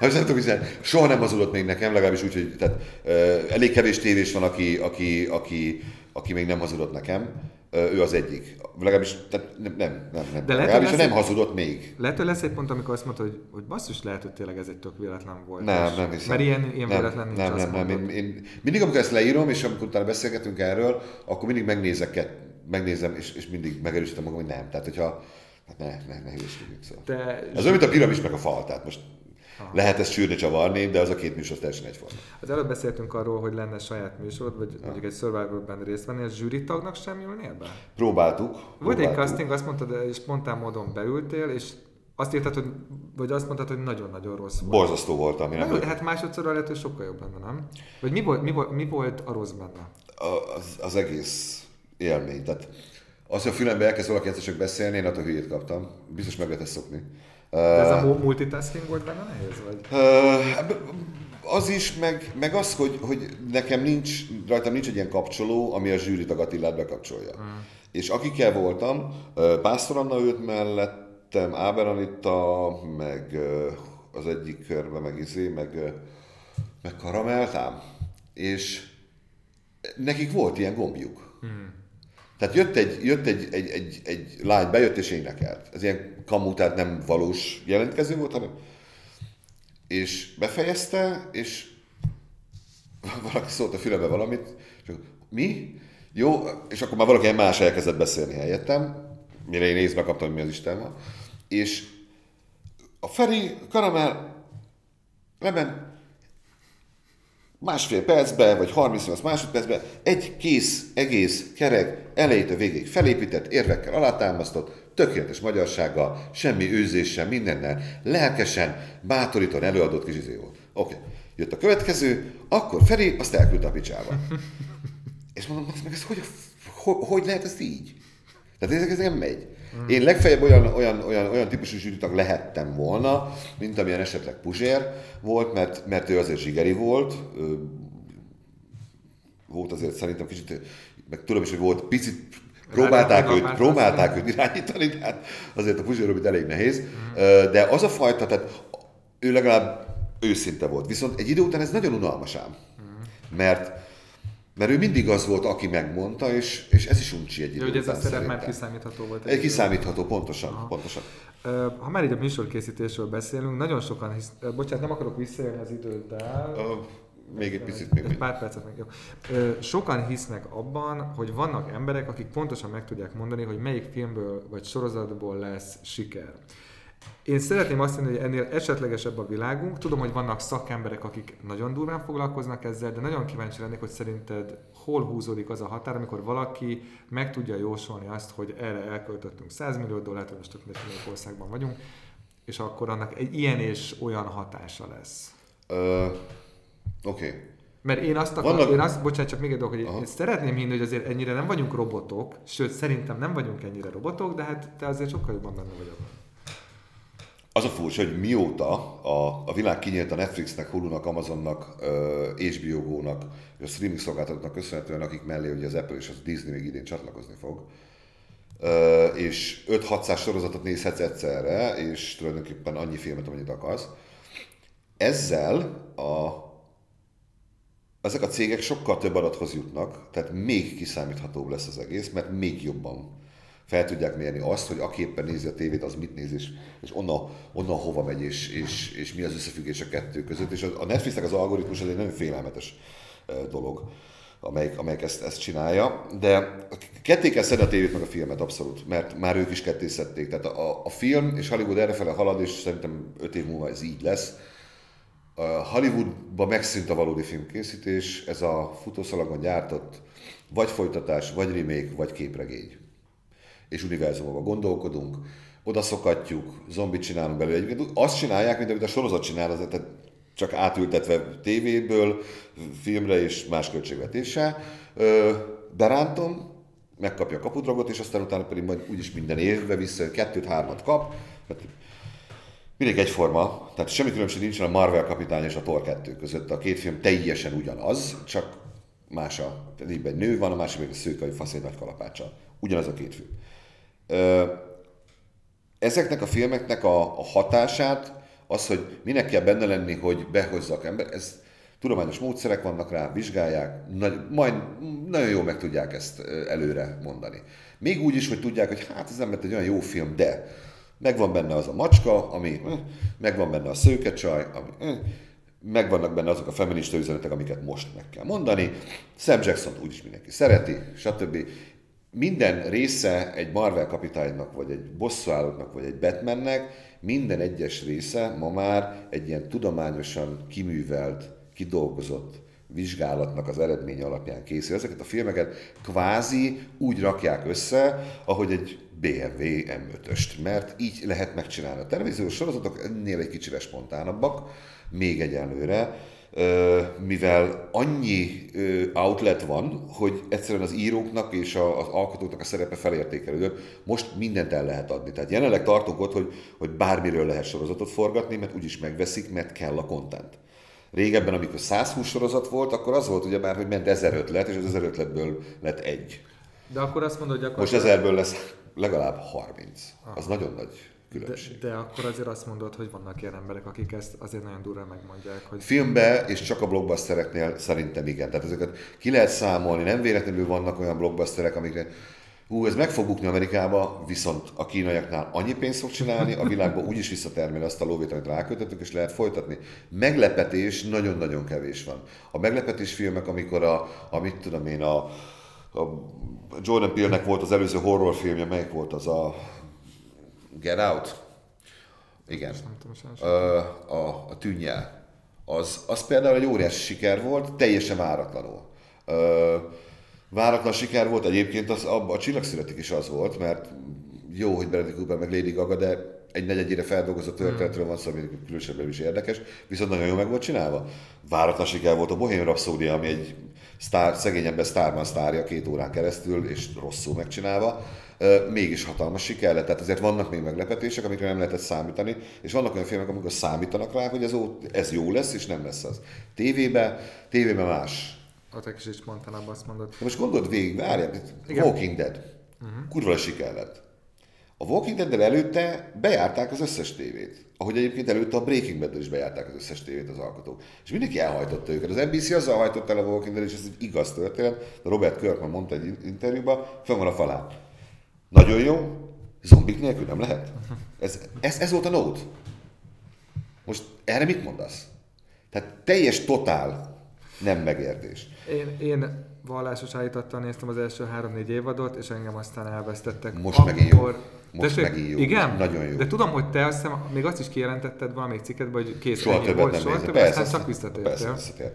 hát (laughs) nem tudom hiszem, soha nem hazudott még nekem, legalábbis úgy, hogy tehát, uh, elég kevés tévés van, aki, aki, aki, aki még nem hazudott nekem. Ő az egyik. Legalábbis tehát nem, nem, nem, nem. De lehet, legalábbis lesz nem hazudott még. Lehet, hogy lesz egy pont, amikor azt mondta, hogy, hogy basszus, lehet, hogy tényleg ez egy tök véletlen volt. Nem, nem hiszem. Mert ilyen, ilyen nem, véletlen nincs, nem, nem, nem. Én, én, mindig, amikor ezt leírom, és amikor utána beszélgetünk erről, akkor mindig megnézek, megnézem, és, és mindig megerősítem magam, hogy nem. Tehát, hogyha hát ne, ne, ne hülyeskedjünk szóval. Te Ez olyan, mint a piramis meg a fal, tehát most lehet ezt sűrűn csavarni, de az a két műsor teljesen egyforma. Az előbb beszéltünk arról, hogy lenne saját műsorod, vagy mondjuk egy Survivorban részt venni, a zsűri tagnak sem ülnél be? Próbáltuk. Volt egy casting, azt mondtad, és spontán módon beültél, és azt írtad, hogy, vagy azt mondtad, hogy nagyon-nagyon rossz volt. Borzasztó volt, ami nem hát másodszorra lehet, hogy sokkal jobb lenne, nem? Vagy mi volt, mi volt, mi volt a rossz benne? az, az egész élmény. Tehát az, hogy a fülembe elkezd valaki egyszer csak beszélni, én attól hülyét kaptam. Biztos meg lehet ezt szokni. De ez a mu- multitasking volt benne nehéz? Vagy? Ö, az is, meg, meg az, hogy, hogy nekem nincs, rajtam nincs egy ilyen kapcsoló, ami a zsűritag Attilát bekapcsolja. Mm. És akikkel voltam, Pásztor Anna ült mellettem, Áber Anita, meg az egyik körbe, meg Izé, meg, meg Karameltám. És nekik volt ilyen gombjuk. Mm. Tehát jött egy, jött egy, egy, egy, egy lány, bejött és énekelt. Ez ilyen kamu, tehát nem valós jelentkező volt, hanem és befejezte, és (laughs) valaki szólt a fülembe valamit, és mi? Jó, és akkor már valaki más elkezdett beszélni helyettem, mire én észbe kaptam, mi az Isten van. És a Feri Karamell lement másfél percbe, vagy 38 másodpercbe egy kész, egész, kerek, elejétől végig felépített, érvekkel alátámasztott, tökéletes magyarsággal, semmi őzéssel, mindennel, lelkesen, bátorítóan előadott kis izé volt. Oké, okay. jött a következő, akkor Feri azt elküldte a picsába. (laughs) És mondom, azt meg ez hogy, hogy, hogy lehet ez így? Tehát ez, ez nem megy. Én legfeljebb olyan, olyan, olyan, olyan típusú zsűritag lehettem volna, mint amilyen esetleg Puzsér volt, mert, mert ő azért zsigeri volt, volt azért szerintem kicsit, meg tudom is, hogy volt picit, próbálták őt, próbálták őt irányítani, tehát azért a Puzsér Robit elég nehéz, Ö, de az a fajta, tehát ő legalább őszinte volt. Viszont egy idő után ez nagyon unalmas ám. Mert mert ő mindig az volt, aki megmondta, és, és ez is uncsi egy idő De ugye ez a szerep már kiszámítható volt. Egy kiszámítható, pontosan, Aha. pontosan. Ha már így a műsorkészítésről beszélünk, nagyon sokan hisz... Bocsánat, nem akarok visszaélni az időddel. Ö, még egy picit még. Egy pár percet meg jó. Sokan hisznek abban, hogy vannak emberek, akik pontosan meg tudják mondani, hogy melyik filmből vagy sorozatból lesz siker. Én szeretném azt mondani, hogy ennél esetlegesebb a világunk. Tudom, hogy vannak szakemberek, akik nagyon durván foglalkoznak ezzel, de nagyon kíváncsi lennék, hogy szerinted hol húzódik az a határ, amikor valaki meg tudja jósolni azt, hogy erre elköltöttünk 100 millió dollárt, most tök országban vagyunk, és akkor annak egy ilyen és olyan hatása lesz. Ö, Oké. Okay. Mert én azt akar, Vannak- Vannak... én azt, bocsánat, csak még egy dolog, hogy Aha. én szeretném hinni, hogy azért ennyire nem vagyunk robotok, sőt, szerintem nem vagyunk ennyire robotok, de hát te azért sokkal jobban benne vagy abban. Az a furcsa, hogy mióta a, a világ kinyílt a Netflixnek, Hulu-nak, Amazonnak, HBO Go-nak, a streaming szolgáltatóknak köszönhetően, akik mellé ugye az Apple és a Disney még idén csatlakozni fog, és 5-600 sorozatot nézhetsz egyszerre, és tulajdonképpen annyi filmet, amennyit akarsz. Ezzel a ezek a cégek sokkal több adathoz jutnak, tehát még kiszámíthatóbb lesz az egész, mert még jobban fel tudják mérni azt, hogy aki éppen nézi a tévét, az mit néz, és, és onnan, onnan hova megy, és, és, és mi az összefüggés a kettő között. És a Netflixnek az algoritmus az egy nagyon félelmetes dolog, amelyik, amelyik ezt, ezt csinálja. De ketté kell szedni a tévét meg a filmet, abszolút, mert már ők is ketté szedték. Tehát a, a film és Hollywood errefele halad, és szerintem öt év múlva ez így lesz. Hollywoodban megszűnt a valódi filmkészítés, ez a futószalagon gyártott vagy folytatás, vagy remake, vagy képregény. És univerzumban gondolkodunk, oda szokatjuk, zombit csinálunk belőle. Egyébként azt csinálják, mint amit a sorozat csinál, az, tehát csak átültetve tévéből, filmre és más költségvetéssel. Berántom, megkapja a kapudragot, és aztán utána pedig majd úgyis minden évben vissza, kettőt-hármat kap. Hát Mindig egyforma, tehát semmi különbség nincsen a Marvel kapitány és a Thor 2 között. A két film teljesen ugyanaz, csak más a, tehát egyben egy nő van, a másik meg a szőke, vagy fasz egy nagy kalapáccsal. Ugyanaz a két film. Ezeknek a filmeknek a, a hatását, az, hogy minek kell benne lenni, hogy behozzak ember, ez tudományos módszerek vannak rá, vizsgálják, nagy, majd nagyon jól meg tudják ezt előre mondani. Még úgy is, hogy tudják, hogy hát ez nem egy olyan jó film, de megvan benne az a macska, ami, megvan benne a szőkecsaj, ami, megvannak benne azok a feminista üzenetek, amiket most meg kell mondani. Sam Jackson úgyis mindenki szereti, stb. Minden része egy Marvel kapitánynak, vagy egy bosszúállóknak, vagy egy Batmannek, minden egyes része ma már egy ilyen tudományosan kiművelt, kidolgozott vizsgálatnak az eredménye alapján készül. Ezeket a filmeket kvázi úgy rakják össze, ahogy egy BMW M5-öst, mert így lehet megcsinálni. A televíziós sorozatok ennél egy kicsit spontánabbak, még egyelőre, mivel annyi outlet van, hogy egyszerűen az íróknak és az alkotóknak a szerepe felértékelődött, most mindent el lehet adni. Tehát jelenleg tartok ott, hogy, hogy bármiről lehet sorozatot forgatni, mert úgyis megveszik, mert kell a content. Régebben, amikor 120 sorozat volt, akkor az volt ugye már, hogy ment 1000 ötlet, és az 1000 ötletből lett egy. De akkor azt mondod, hogy akkor... Most ezerből lesz legalább 30. Az ah. nagyon nagy különbség. De, de akkor azért azt mondod, hogy vannak ilyen emberek, akik ezt azért nagyon durva megmondják. Hogy... Filmbe és csak a blockbustereknél szerintem igen. Tehát ezeket ki lehet számolni, nem véletlenül vannak olyan blockbusterek, amikre Hú, ez meg fog bukni Amerikába, viszont a kínaiaknál annyi pénzt fog csinálni, a világban (laughs) úgyis visszatermeli azt a lóvét, amit rákötöttük, és lehet folytatni. Meglepetés nagyon-nagyon kevés van. A meglepetés filmek, amikor a, a mit tudom én, a, a Jordan Peele-nek volt az előző horrorfilmje, melyik volt az a Get Out? Igen. A, a, a tűnjel. Az, az például egy óriási siker volt, teljesen váratlanul. Váratlan siker volt egyébként, az, a, a Csillagszületik is az volt, mert jó, hogy Bradley Cooper meg Lady Gaga, de egy negyedjére feldolgozott történetről van szó, ami különösebben is érdekes, viszont nagyon jól meg volt csinálva. Váratlan siker volt a Bohemian Rhapsody, ami egy sztár, szegény ember sztárban sztárja két órán keresztül, és rosszul megcsinálva mégis hatalmas siker lett. Tehát azért vannak még meglepetések, amikre nem lehetett számítani, és vannak olyan filmek, amikor számítanak rá, hogy ez, ó, ez jó lesz, és nem lesz az. Tévébe, tévébe más. A te kis is abban azt mondod. De most gondold végig, várjál, Walking Dead. Uh-huh. Kurva siker lett. A Walking dead előtte bejárták az összes tévét. Ahogy egyébként előtte a Breaking bad is bejárták az összes tévét az alkotók. És mindenki elhajtotta őket. Az NBC azzal hajtott el a Walking Dead, és ez egy igaz történet. De Robert Kirkman mondta egy interjúban, fenn van a falán. Nagyon jó, zombik nélkül nem lehet. Ez, ez, ez volt a nót. Most erre mit mondasz? Tehát teljes, totál nem megértés. Én, én vallásos állítattal néztem az első három-négy évadot, és engem aztán elvesztettek. Most Akkor... megint jó. Most Tessék, megint jó. Igen? Nagyon jó. De tudom, hogy te azt hiszem, még azt is kijelentetted valamelyik cikketben, hogy kész soha többet volt, nem soha többet, persze, aztán csak visszatértél. Persze,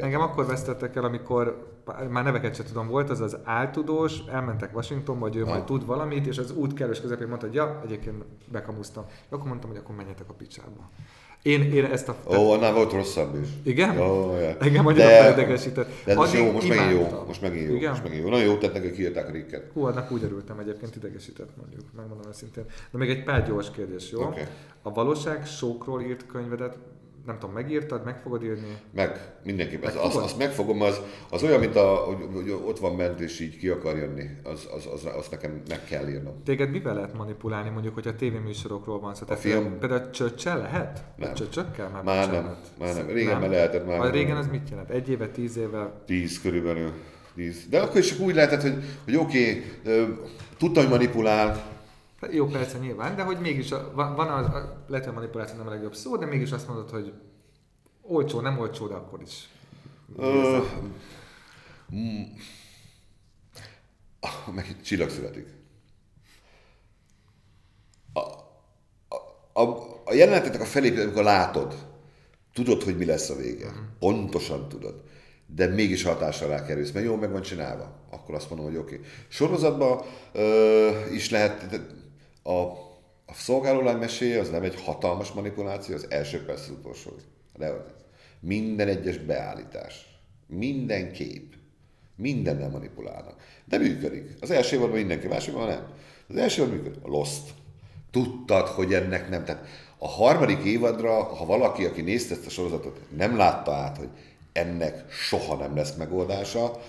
Engem akkor vesztettek el, amikor már neveket sem tudom, volt az az áltudós, elmentek Washingtonba, hogy ő ha. majd tud valamit, és az út kellős közepén mondta, hogy ja, egyébként bekamusztam. Akkor mondtam, hogy akkor menjetek a picsába. Én, én ezt a... Ó, annál volt rosszabb is. Igen? Ó, ja. Engem annyira felidegesített. De most jó, most megint jó. Most megint jó. Igen? Most megint jó. Nagyon jó tett neki, kiírták a rikket. Hú, annak úgy örültem egyébként, idegesített mondjuk, megmondom őszintén. De még egy pár gyors kérdés, jó? Okay. A valóság sókról írt könyvedet nem tudom, megírtad, meg fogod írni? Meg, mindenképpen. Meg az, azt megfogom, az, az olyan, mint a, hogy, hogy, ott van ment és így ki akar jönni, az, az, az, az nekem meg kell írnom. Téged mivel lehet manipulálni, mondjuk, hogy a tévéműsorokról van szó? A film? Például csöccsel lehet? Nem. A csöcsökkel már, már nem, már nem. Régen nem. lehetett már. A régen az mit jelent? Egy éve, tíz éve? Tíz körülbelül. Tíz. De akkor is úgy lehetett, hogy, hogy oké, okay, tudtam, hogy manipulál, jó, persze nyilván, de hogy mégis a, van, az, a, lehet, hogy manipuláció nem a legjobb szó, de mégis azt mondod, hogy olcsó, nem olcsó, de akkor is. Uh, mm, meg csillag születik. A, a, a, a a felépítő, amikor látod, tudod, hogy mi lesz a vége. Uh-huh. Pontosan tudod. De mégis hatással rá kerülsz, mert jól meg van csinálva. Akkor azt mondom, hogy oké. Okay. Sorozatban uh, is lehet, a, a szolgálólány meséje az nem egy hatalmas manipuláció, az első perc utolsó. De minden egyes beállítás, minden kép, mindennel manipulálnak. De működik. Az első évadban mindenki, másikban nem. Az első évadban működik. A Lost. Tudtad, hogy ennek nem. Tehát a harmadik évadra, ha valaki, aki nézte ezt a sorozatot, nem látta át, hogy ennek soha nem lesz megoldása,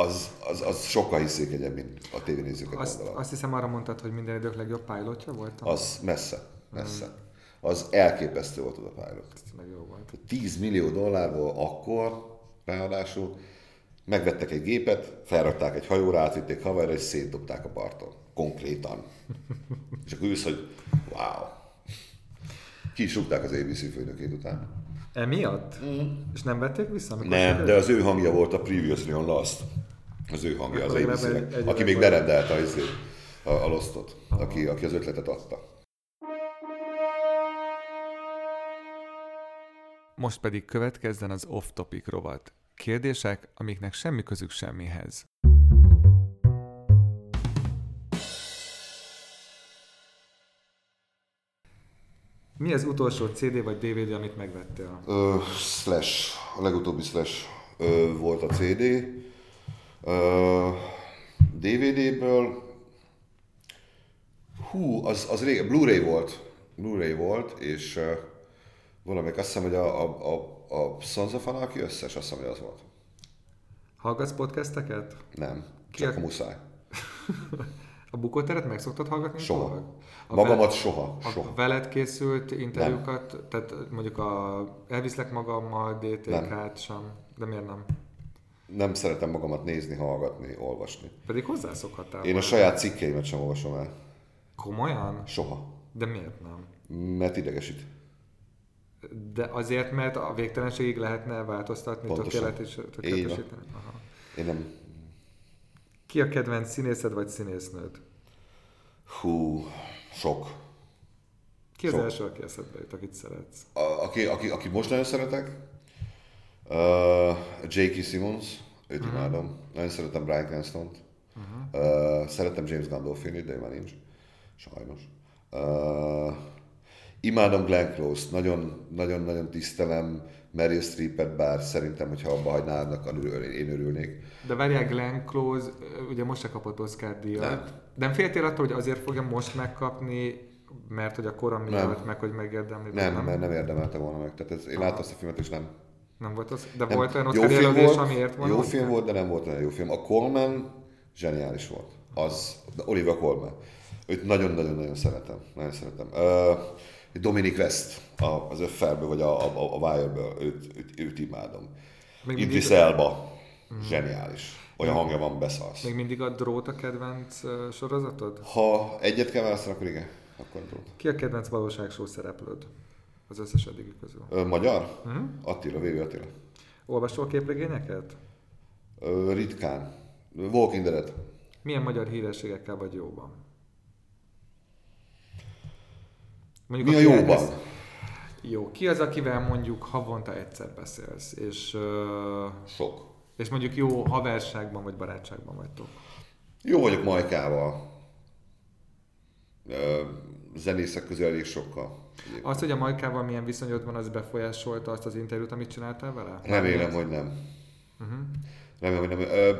az, az, az sokkal hiszékenyebb, mint a tévénézőket Azt, azt hiszem arra mondtad, hogy minden idők legjobb pilotja volt. Az messze, messze. Az elképesztő volt az a pilot. Ez meg jó volt. 10 millió dollárból akkor, ráadásul, megvettek egy gépet, felrakták egy hajóra, átvitték Havajra, és szétdobták a parton. Konkrétan. (laughs) És akkor ülsz, hogy wow. Ki is rúgták az ABC főnökét után. Emiatt? Mm. És nem vették vissza? Nem, de az ő hangja volt a Previously on Lost. Az ő hangja, az abc egy- aki még berendelte a, izé- a, a Lostot, aki, aki az ötletet adta. Most pedig következzen az off-topic rovat. Kérdések, amiknek semmi közük semmihez. Mi az utolsó CD vagy DVD, amit megvettél? Ö, slash, a legutóbbi Slash ö, volt a CD. DVD-ből, hú, az, az rég, Blu-ray volt. Blu-ray volt, és ö, valamelyik, azt hiszem, hogy a, a, a, a Sons of Anarchy összes, azt hiszem, hogy az volt. Hallgatsz podcasteket? Nem, Ki csak a- a muszáj. (laughs) A bukóteret meg szoktad hallgatni? Soha. utólag? A Magamat veled- soha, A soha. veled készült interjúkat, tehát mondjuk a elviszlek magammal, DTK-t sem, de miért nem? Nem szeretem magamat nézni, hallgatni, olvasni. Pedig hozzászokhattál. Én a saját cikkeimet sem olvasom el. Komolyan? Soha. De miért nem? Mert idegesít. De azért, mert a végtelenségig lehetne változtatni, Pontosan. tökéletes, tökéletesíteni? Aha. Én nem... Ki a kedvenc színészed vagy színésznőd? Hú, sok. Ki az Sok. első, aki eszedbe jut, akit szeretsz? A, aki, aki, aki most nagyon szeretek, uh, J.K. Simmons, őt uh-huh. imádom. Nagyon szeretem Brian Cranston-t. Uh-huh. Uh, szeretem James Gandolfini, de már nincs. Sajnos. Uh, imádom Glenn Close, nagyon, nagyon, nagyon tisztelem Meryl Streepet, bár szerintem, hogyha abba hagynának, én örülnék. De várjál, Glenn Close, ugye most se kapott Oscar díjat. Nem. Nem féltél attól, hogy azért fogja most megkapni, mert hogy a korom miatt, meg hogy megérdemli? Nem, nem? mert nem érdemelte volna meg. Tehát ez, én láttam azt a filmet, és nem. Nem volt az, de nem. volt olyan jó Oscar film jelölés, volt, amiért volna? Jó Oscar? film volt, de nem volt olyan jó film. A Coleman zseniális volt. Az, Oliver Coleman. Őt nagyon-nagyon-nagyon szeretem. Nagyon szeretem. Uh, Dominic West a, az Öffelből, vagy a, a, a Wire-ből, őt, őt, őt imádom. Még Idris mindig- Elba, zseniális. Olyan hangja van, beszarsz. Még mindig a drót a kedvenc sorozatod? Ha egyet kell választani, akkor igen. Akkor tudod. Ki a kedvenc valóságshow szereplőd? Az összes eddigi közül. Ö, magyar? Uh-huh. Attila, VV Attila. Olvastól képregényeket? Ö, ritkán. Walking Dead. Milyen magyar hírességekkel vagy jóban? Mi a jóban? elkezd- Jó. Ki az, akivel mondjuk havonta egyszer beszélsz, és, ö, Sok. és mondjuk jó haverságban vagy barátságban vagytok? Jó vagyok Majkával. Ö, zenészek közül elég sokkal. Az, hogy a Majkával milyen viszonyod van, az befolyásolta azt az interjút, amit csináltál vele? Remélem, hogy nem. Uh-huh. Remélem, hogy nem. Ö,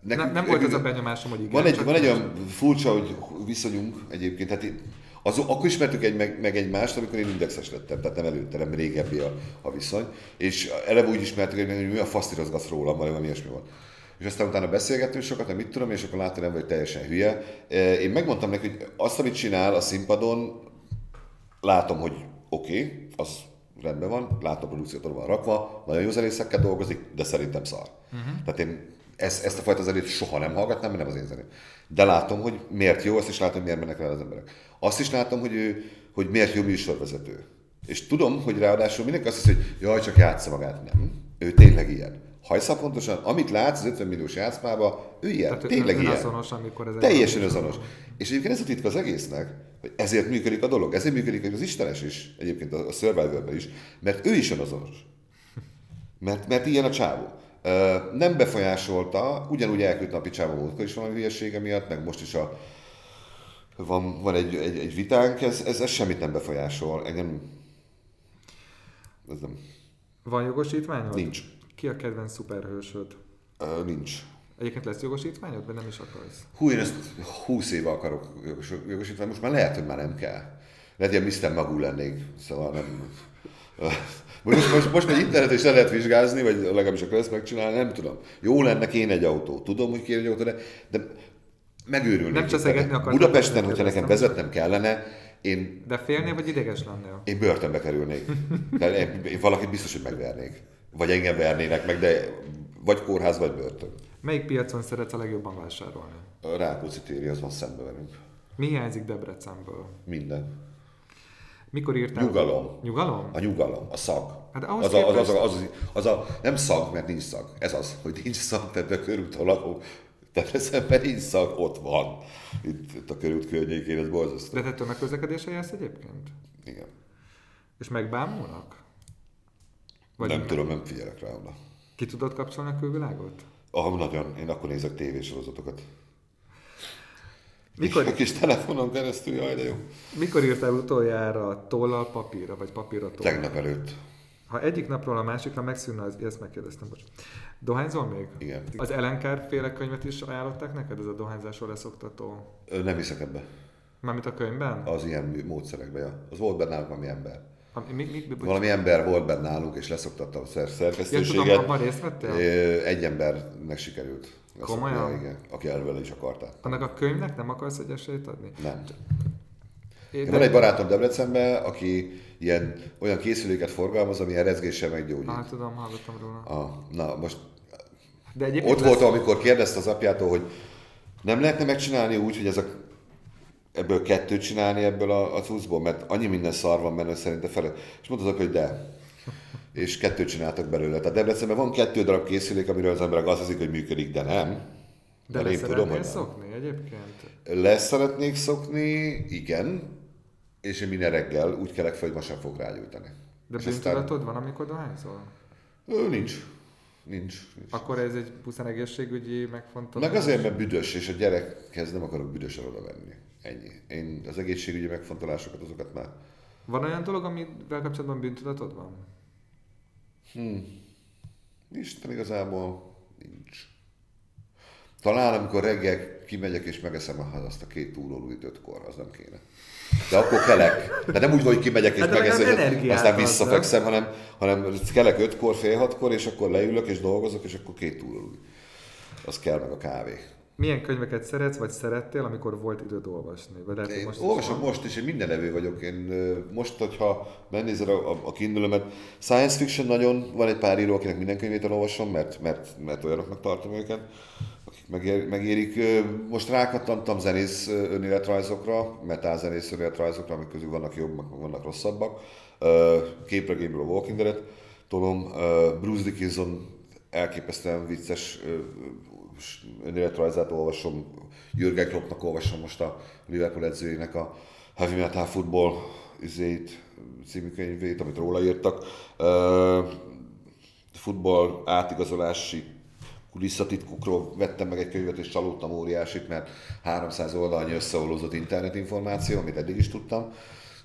Nem, nem volt az a benyomásom, hogy igen. Van egy, van egy olyan furcsa, hogy viszonyunk egyébként, tehát én, az, akkor ismertük egy, meg, meg egymást, amikor én indexes lettem, tehát nem előtte, nem régebbi a, a viszony, és eleve úgy ismertük, hogy mi a faszt igazgatsz rólam, valami ilyesmi volt. És aztán utána beszélgettünk sokat, nem mit tudom, és akkor láttam, nem vagy teljesen hülye. Én megmondtam neki, hogy azt, amit csinál a színpadon, látom, hogy oké, okay, az rendben van, látom, hogy produkciót van rakva, nagyon jó zenészekkel dolgozik, de szerintem szar. Uh-huh. Tehát én ezt, ezt a fajta zenét soha nem hallgatnám, mert nem az én zeném. De látom, hogy miért jó, azt is látom, hogy miért mennek rá az emberek. Azt is látom, hogy, ő, hogy miért jó műsorvezető. És tudom, hogy ráadásul mindenki azt hiszi, hogy jaj, csak játsza magát. Nem. Ő tényleg ilyen. Hajszal pontosan, amit látsz az 50 milliós játszmában, ő ilyen. Tehát tényleg ön- ilyen. önazonos, amikor ez Teljesen azonos. És egyébként ez a titka az egésznek, hogy ezért működik a dolog. Ezért működik az Istenes is, egyébként a a survivor is, mert ő is önazonos. Mert, mert ilyen a csávó. Nem befolyásolta, ugyanúgy elküldte a picsába múltkor is valami hülyesége miatt, meg most is a, van, van egy, egy, egy vitánk, ez, ez, ez semmit nem befolyásol. Engem ez nem, Van jogosítványod? nincs. Ki a kedvenc szuperhősöd? Ö, nincs. Egyébként lesz jogosítványod, vagy nem is akarsz? Hú, én ezt 20 éve akarok jogos, jogosítani, most már lehet, hogy már nem kell. Lehet, ilyen Mr. Magoo lennék, szóval nem... Most, most, most már internet is le lehet vizsgázni, vagy legalábbis akkor ezt megcsinálni, nem tudom. Jó lenne kéne egy autó. Tudom, hogy kéne egy autó, de, de megőrülnék. Nem cseszegetni akartam. Budapesten, hogyha nekem vezetnem kellene, én, De félnél, vagy ideges lennél? én börtönbe kerülnék. (laughs) De én, én valakit biztos, hogy megvernék. Vagy engem vernének meg, de vagy kórház, vagy börtön. Melyik piacon szeretsz a legjobban vásárolni? A Rákóczi téri az van szembe velünk. Mi hiányzik Debrecenből? Minden. Mikor írtál? Nyugalom. Nyugalom? A nyugalom, a szag. Hát ahhoz az, a, az, az, az, az, az, a, nem szag, mert nincs szag. Ez az, hogy nincs szag, tehát a körúton lakó Debrecenben nincs szag, ott van. Itt, itt a körút környékén, ez borzasztó. De te tömegközlekedéssel jársz egyébként? Igen. És megbámulnak? Vagy nem tudom, nem figyelek rá oda. Ki tudod kapcsolni a külvilágot? Ah, nagyon. Én akkor nézek tévésorozatokat. Mikor, A kis telefonon keresztül, jaj, de jó. mikor írtál utoljára tollal papírra, vagy papírra tollal? Tegnap előtt. Ha egyik napról a másikra megszűnne, az, ezt megkérdeztem, bocs. Dohányzol még? Igen. Az Elenkár féle könyvet is ajánlották neked, ez a dohányzásról leszoktató? Ö, Nem hiszek ebbe. Mármint a könyvben? Az ilyen mű- módszerekbe. Ja. Az volt benne valami ember. Mi, mi, mi, mi, Valami ember volt benne nálunk, és leszoktatta a szer- ja, szerkesztőséget. tudom, részt vettél? Egy embernek sikerült. Komolyan? Ja, igen, aki elvele is akarta. Annak a könyvnek nem akarsz egy esélyt adni? Nem. Én, Van egy barátom Debrecenben, aki ilyen, olyan készüléket forgalmaz, ami rezgéssel meggyógyít. Hát tudom, hallottam róla. Ah, na, most De ott lesz- voltam, amikor kérdezte az apjától, hogy nem lehetne megcsinálni úgy, hogy ez a, ebből kettőt csinálni ebből a, a cuccból, mert annyi minden szar van benne szerinte fele. És mondta az apja, hogy de. És kettőt csináltak belőle. Tehát Debrecenben van kettő darab készülék, amiről az emberek azt hiszik, hogy működik, de nem. De le én tudom, hogy nem. szokni egyébként? Lesz szeretnék szokni, igen, és én minden reggel úgy kelek fel, hogy ma sem fog rágyújtani. De És aztán- bűntudatod van, amikor dohányzol? Ö, nincs. Nincs. nincs. Akkor ez egy pusztán egészségügyi megfontolás? Meg azért, mert büdös, és a gyerekhez nem akarok büdösen oda venni. Ennyi. Én az egészségügyi megfontolásokat, azokat már... Van olyan dolog, amivel kapcsolatban bűntudatod van? Isten igazából nincs. Talán amikor reggel kimegyek és megeszem a- azt a két túrólújt ötkor, az nem kéne. De akkor kelek. De nem úgy, hogy kimegyek és Hát megeszem, és aztán visszafekszem, hanem, hanem kelek ötkor, fél hatkor, és akkor leülök és dolgozok, és akkor két túrólúj. Az kell meg a kávé. Milyen könyveket szeretsz, vagy szerettél, amikor volt időd olvasni? Vagy lehet, Én most is olvasom van. most is, én minden evő vagyok. Én most, hogyha megnézed a, a, a kindle science fiction nagyon, van egy pár író, akinek minden könyvét elolvasom, mert, mert, mert olyanoknak tartom őket, akik megér, megérik. Most rákattantam zenész önéletrajzokra, metálzenész önéletrajzokra, amik közül vannak jobbak, vannak rosszabbak. Képregényből a Walking Dead-et tolom. Bruce Dickinson elképesztően vicces önéletrajzát olvasom, Jürgen Kloppnak olvasom most a Liverpool edzőjének a Heavy Metal Football izét, című könyvét, amit róla írtak. Ö, futball átigazolási kulisszatitkokról vettem meg egy könyvet, és csalódtam óriásit, mert 300 oldalnyi összeolózott internetinformáció, amit eddig is tudtam,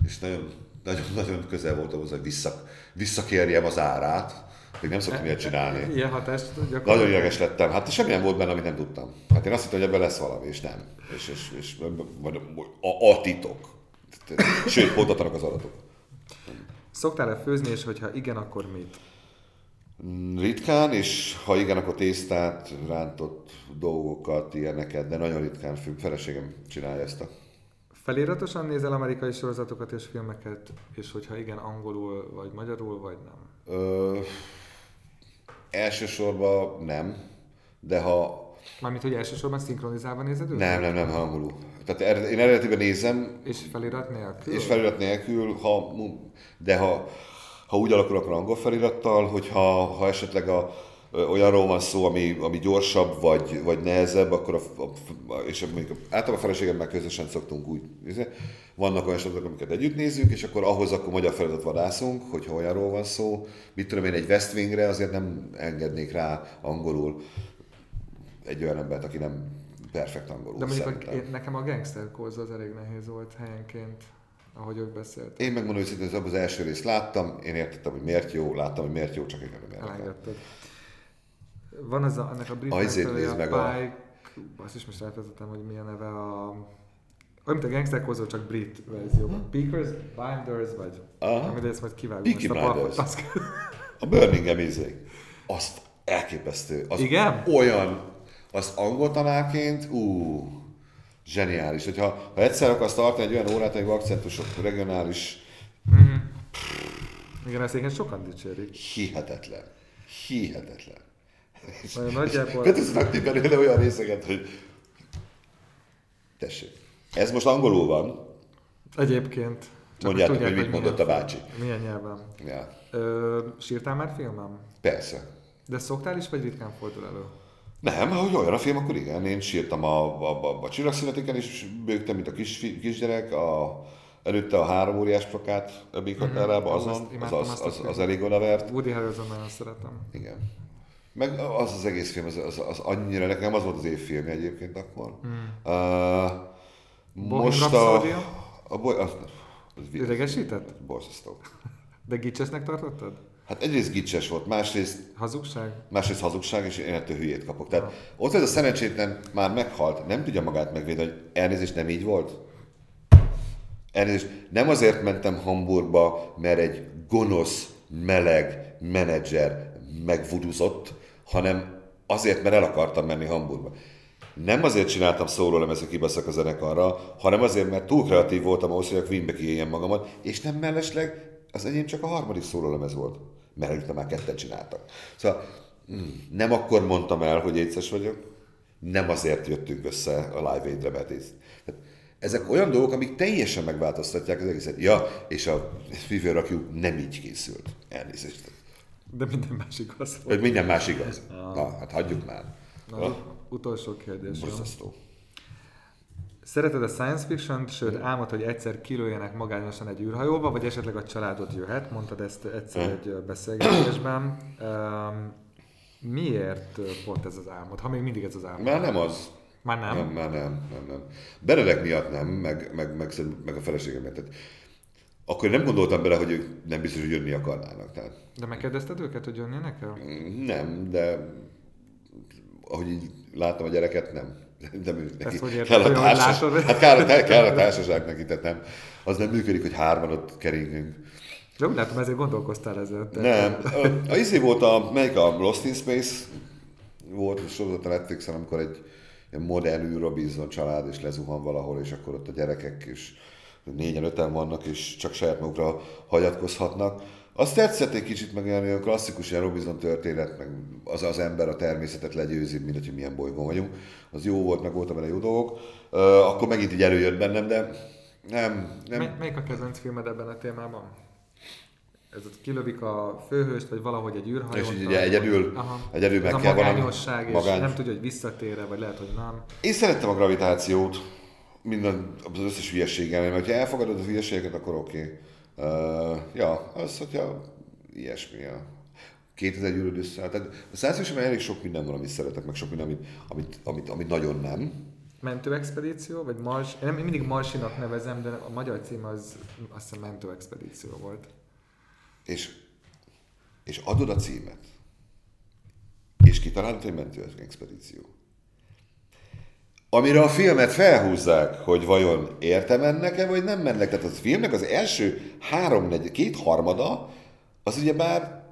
és nagyon, nagyon, nagyon közel voltam hozzá, hogy vissza, visszakérjem az árát, még nem szoktam ilyet csinálni. Ilyen hatást gyakorlatilag. Nagyon ideges lettem. Hát semmi nem volt benne, amit nem tudtam. Hát én azt hittem, hogy ebben lesz valami, és nem. És, és, és vagy a, a titok. Sőt, pontatlanak az adatok. Szoktál-e főzni, és hogyha igen, akkor mit? Ritkán, és ha igen, akkor tésztát, rántott dolgokat, ilyeneket, de nagyon ritkán fő. Feleségem csinálja ezt a... Feliratosan nézel amerikai sorozatokat és filmeket, és hogyha igen, angolul, vagy magyarul, vagy nem? Ö, elsősorban nem, de ha Mármint, hogy elsősorban szinkronizálva nézed őket? nem, nem, nem, hangolul. Tehát ered- én eredetiben nézem, És felirat nélkül? És felirat nélkül, ha, de ha, ha úgy alakul, akkor angol felirattal, hogyha ha esetleg a, olyanról van szó, ami, ami gyorsabb vagy, vagy nehezebb, akkor a, a, és mondjuk általában a feleségemmel közösen szoktunk úgy, vannak olyan sorozatok, amiket együtt nézzünk, és akkor ahhoz akkor magyar felirat vadászunk, hogyha olyanról van szó. Mit tudom én, egy West Wingre azért nem engednék rá angolul egy olyan embert, aki nem perfekt angolul. De mondjuk a, én, nekem a gangster Calls az elég nehéz volt helyenként, ahogy ők beszéltek. Én megmondom őszintén, az első részt láttam, én értettem, hogy miért jó, láttam, hogy miért jó, csak engem nem érdekel. Van az a, ennek a brit A nézd meg a a- Pike, azt is most elvezetem, hogy milyen neve a Olyan, mint a Gangster Kozó, csak brit verzióban. Peakers, Binders, vagy... Aha. Amit ezt majd kivágom. Peaky a Blinders. Azt- A Birmingham izék. Azt elképesztő. Az Igen? Olyan, azt angol tanárként, ú, zseniális. Hogyha ha egyszer akarsz tartani egy olyan órát, amíg akcentusok, regionális, Igen, ezt sokan dicsérik. hihetetlen. Hihetetlen. Olyan nagyjából... Betesznek ti belőle olyan részeket, hogy tessék. Ez most angolul van, Egyébként. Csak Mondjátok, tudják, hogy mit mondott milyen- a bácsi. Milyen nyelven. ja, Ö, sírtál már filmem? persze. De szoktál is, vagy ritkán fordul elő? Nem, ha olyan a film, akkor igen. Én sírtam a, a, a, a csillagszüneteken is, bőgtem, mint a kis, kisgyerek, a, előtte a három óriás plakát a Big Hotelában, Ó, azon, az, az, az, az elég odavert. Woody Harrelson nagyon szeretem. Igen. Meg az az egész film, az, az, az annyira, nekem az volt az évfilmje egyébként akkor. Hmm. Uh, most a... A boly, az, az Idegesített? Borzasztó. De gicsesnek tartottad? Hát egyrészt gicses volt, másrészt Hazugság? másrészt hazugság, és én ettől hülyét kapok. Tehát ott ez a szerencsétlen már meghalt, nem tudja magát megvédeni, hogy elnézést nem így volt. Elnézést, nem azért mentem Hamburgba, mert egy gonosz, meleg menedzser megvuduzott, hanem azért, mert el akartam menni Hamburgba. Nem azért csináltam szólólemezre kibaszak a zenekarra, hanem azért, mert túl kreatív voltam ahhoz, hogy a Queenbe kiéljem magamat, és nem mellesleg az enyém csak a harmadik szólólemez volt, mert előtte már ketten csináltak. Szóval mm, nem akkor mondtam el, hogy éces vagyok, nem azért jöttünk össze a Live Aid-re, ezek olyan dolgok, amik teljesen megváltoztatják az egészet. Ja, és a Fever nem így készült. Elnézést. De minden más igaz volt. Minden más igaz. Na, hát hagyjuk már. Na, Ah, utolsó kérdés. Borzasztó. Szereted a science fiction sőt álmod, hogy egyszer kilőjenek magányosan egy űrhajóba, vagy esetleg a családod jöhet, mondtad ezt egyszer egy ö, beszélgetésben. Um, miért pont ez az álmod, ha még mindig ez az álmod? Már nem az. Már nem? Nem, már nem, nem, nem. Benedek miatt nem, meg, meg, meg, meg a feleségem miatt. Tehát akkor nem gondoltam bele, hogy ők nem biztos, hogy jönni akarnának. Tehát De megkérdezted őket, hogy jönnének el? nem, de ahogy így láttam a gyereket, nem. Nem ők neki. Hogy érted, kell a társas, hát kell, kell a társaság neki, tehát nem. Az nem működik, hogy hárman ott keringünk. De úgy látom, ezért gondolkoztál ezzel. te. Nem. A, izé volt a, melyik a Lost in Space volt a sorozat a Netflixen, amikor egy ilyen modern űrrobinson család, és lezuhan valahol, és akkor ott a gyerekek is négyen, öten vannak, és csak saját magukra hagyatkozhatnak. Azt tetszett egy kicsit meg ilyen, olyan klasszikus ilyen Robinson történet, meg az az ember a természetet legyőzi, mindegy, hogy milyen bolygón vagyunk. Az jó volt, meg voltam benne jó dolgok. Uh, akkor megint így előjött bennem, de nem, nem, Mely, melyik a kedvenc filmed ebben a témában? Ez kilövik a főhőst, vagy valahogy egy űrhajón. És így ugye egyedül- egyedül meg kell valami- magányosság, és magány- nem tudja, hogy visszatér vagy lehet, hogy nem. Én szerettem a gravitációt, minden, az összes hülyeséggel, mert ha elfogadod a hülyeséget, akkor oké. Okay. Uh, ja, az, hogyha ilyesmi. Ja. 2000 gyűrűd össze. Tehát a science elég sok minden van, amit szeretek, meg sok minden, amit, amit, amit, amit nagyon nem. Mentőexpedíció, vagy Mars? Én mindig Marsinak nevezem, de a magyar cím az azt hiszem Mentőexpedíció volt. És, és adod a címet. És kitalálod, hogy mentő expedíció. Amire a filmet felhúzzák, hogy vajon érte mennek-e, vagy nem mennek. Tehát a filmnek az első három, negy, két harmada, az ugye már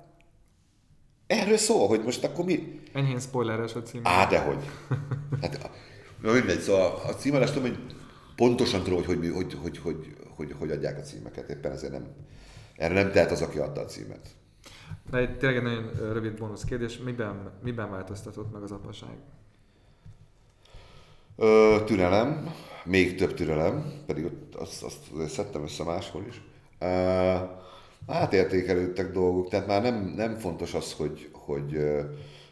erről szól, hogy most akkor mi... Enyhén spoileres a cím. Á, dehogy. Hát, na mindegy, szóval a címadást tudom, hogy pontosan tudom, hogy hogy, hogy, hogy, hogy, hogy, hogy adják a címeket. Éppen ezért nem, erre nem tehet az, aki adta a címet. De egy tényleg egy nagyon rövid bónusz kérdés. Miben, miben változtatott meg az apaság? Ö, türelem, még több türelem, pedig ott azt, azt azért szedtem össze máshol is. Ö, átértékelődtek dolgok, tehát már nem, nem fontos az, hogy, hogy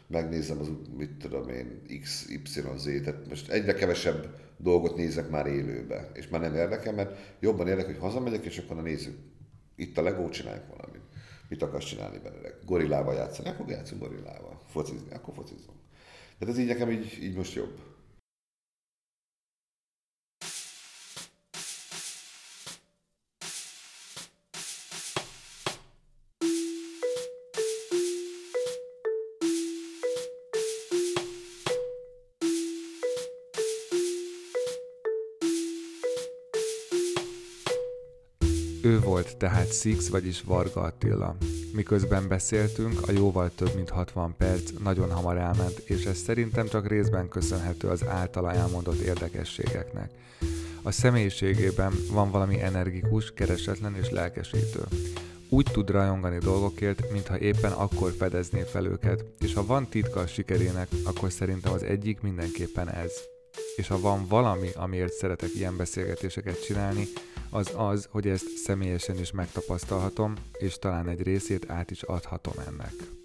megnézem az, mit tudom én, X, Y, Z, tehát most egyre kevesebb dolgot nézek már élőbe, és már nem érdekel, mert jobban érdekel, hogy hazamegyek, és akkor na nézzük, itt a Lego, csináljuk valamit. Mit akarsz csinálni belőle? Gorillával játszani? Akkor játszunk gorillával. Focizni? Akkor focizunk. Tehát ez így nekem így, így most jobb. Ő volt tehát Six, vagyis Varga Attila. Miközben beszéltünk, a jóval több mint 60 perc nagyon hamar elment, és ez szerintem csak részben köszönhető az általa elmondott érdekességeknek. A személyiségében van valami energikus, keresetlen és lelkesítő. Úgy tud rajongani dolgokért, mintha éppen akkor fedezné fel őket, és ha van titka a sikerének, akkor szerintem az egyik mindenképpen ez. És ha van valami, amiért szeretek ilyen beszélgetéseket csinálni, az az, hogy ezt személyesen is megtapasztalhatom, és talán egy részét át is adhatom ennek.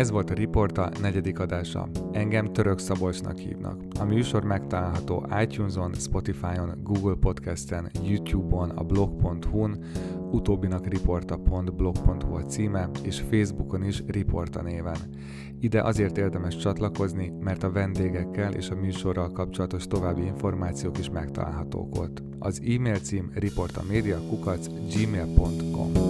Ez volt a Riporta negyedik adása. Engem Török Szabolcsnak hívnak. A műsor megtalálható iTunes-on, Spotify-on, Google Podcast-en, YouTube-on, a blog.hu-n, utóbbinak riporta.blog.hu a címe, és Facebookon is Riporta néven. Ide azért érdemes csatlakozni, mert a vendégekkel és a műsorral kapcsolatos további információk is megtalálhatók ott. Az e-mail cím riportamedia.gmail.com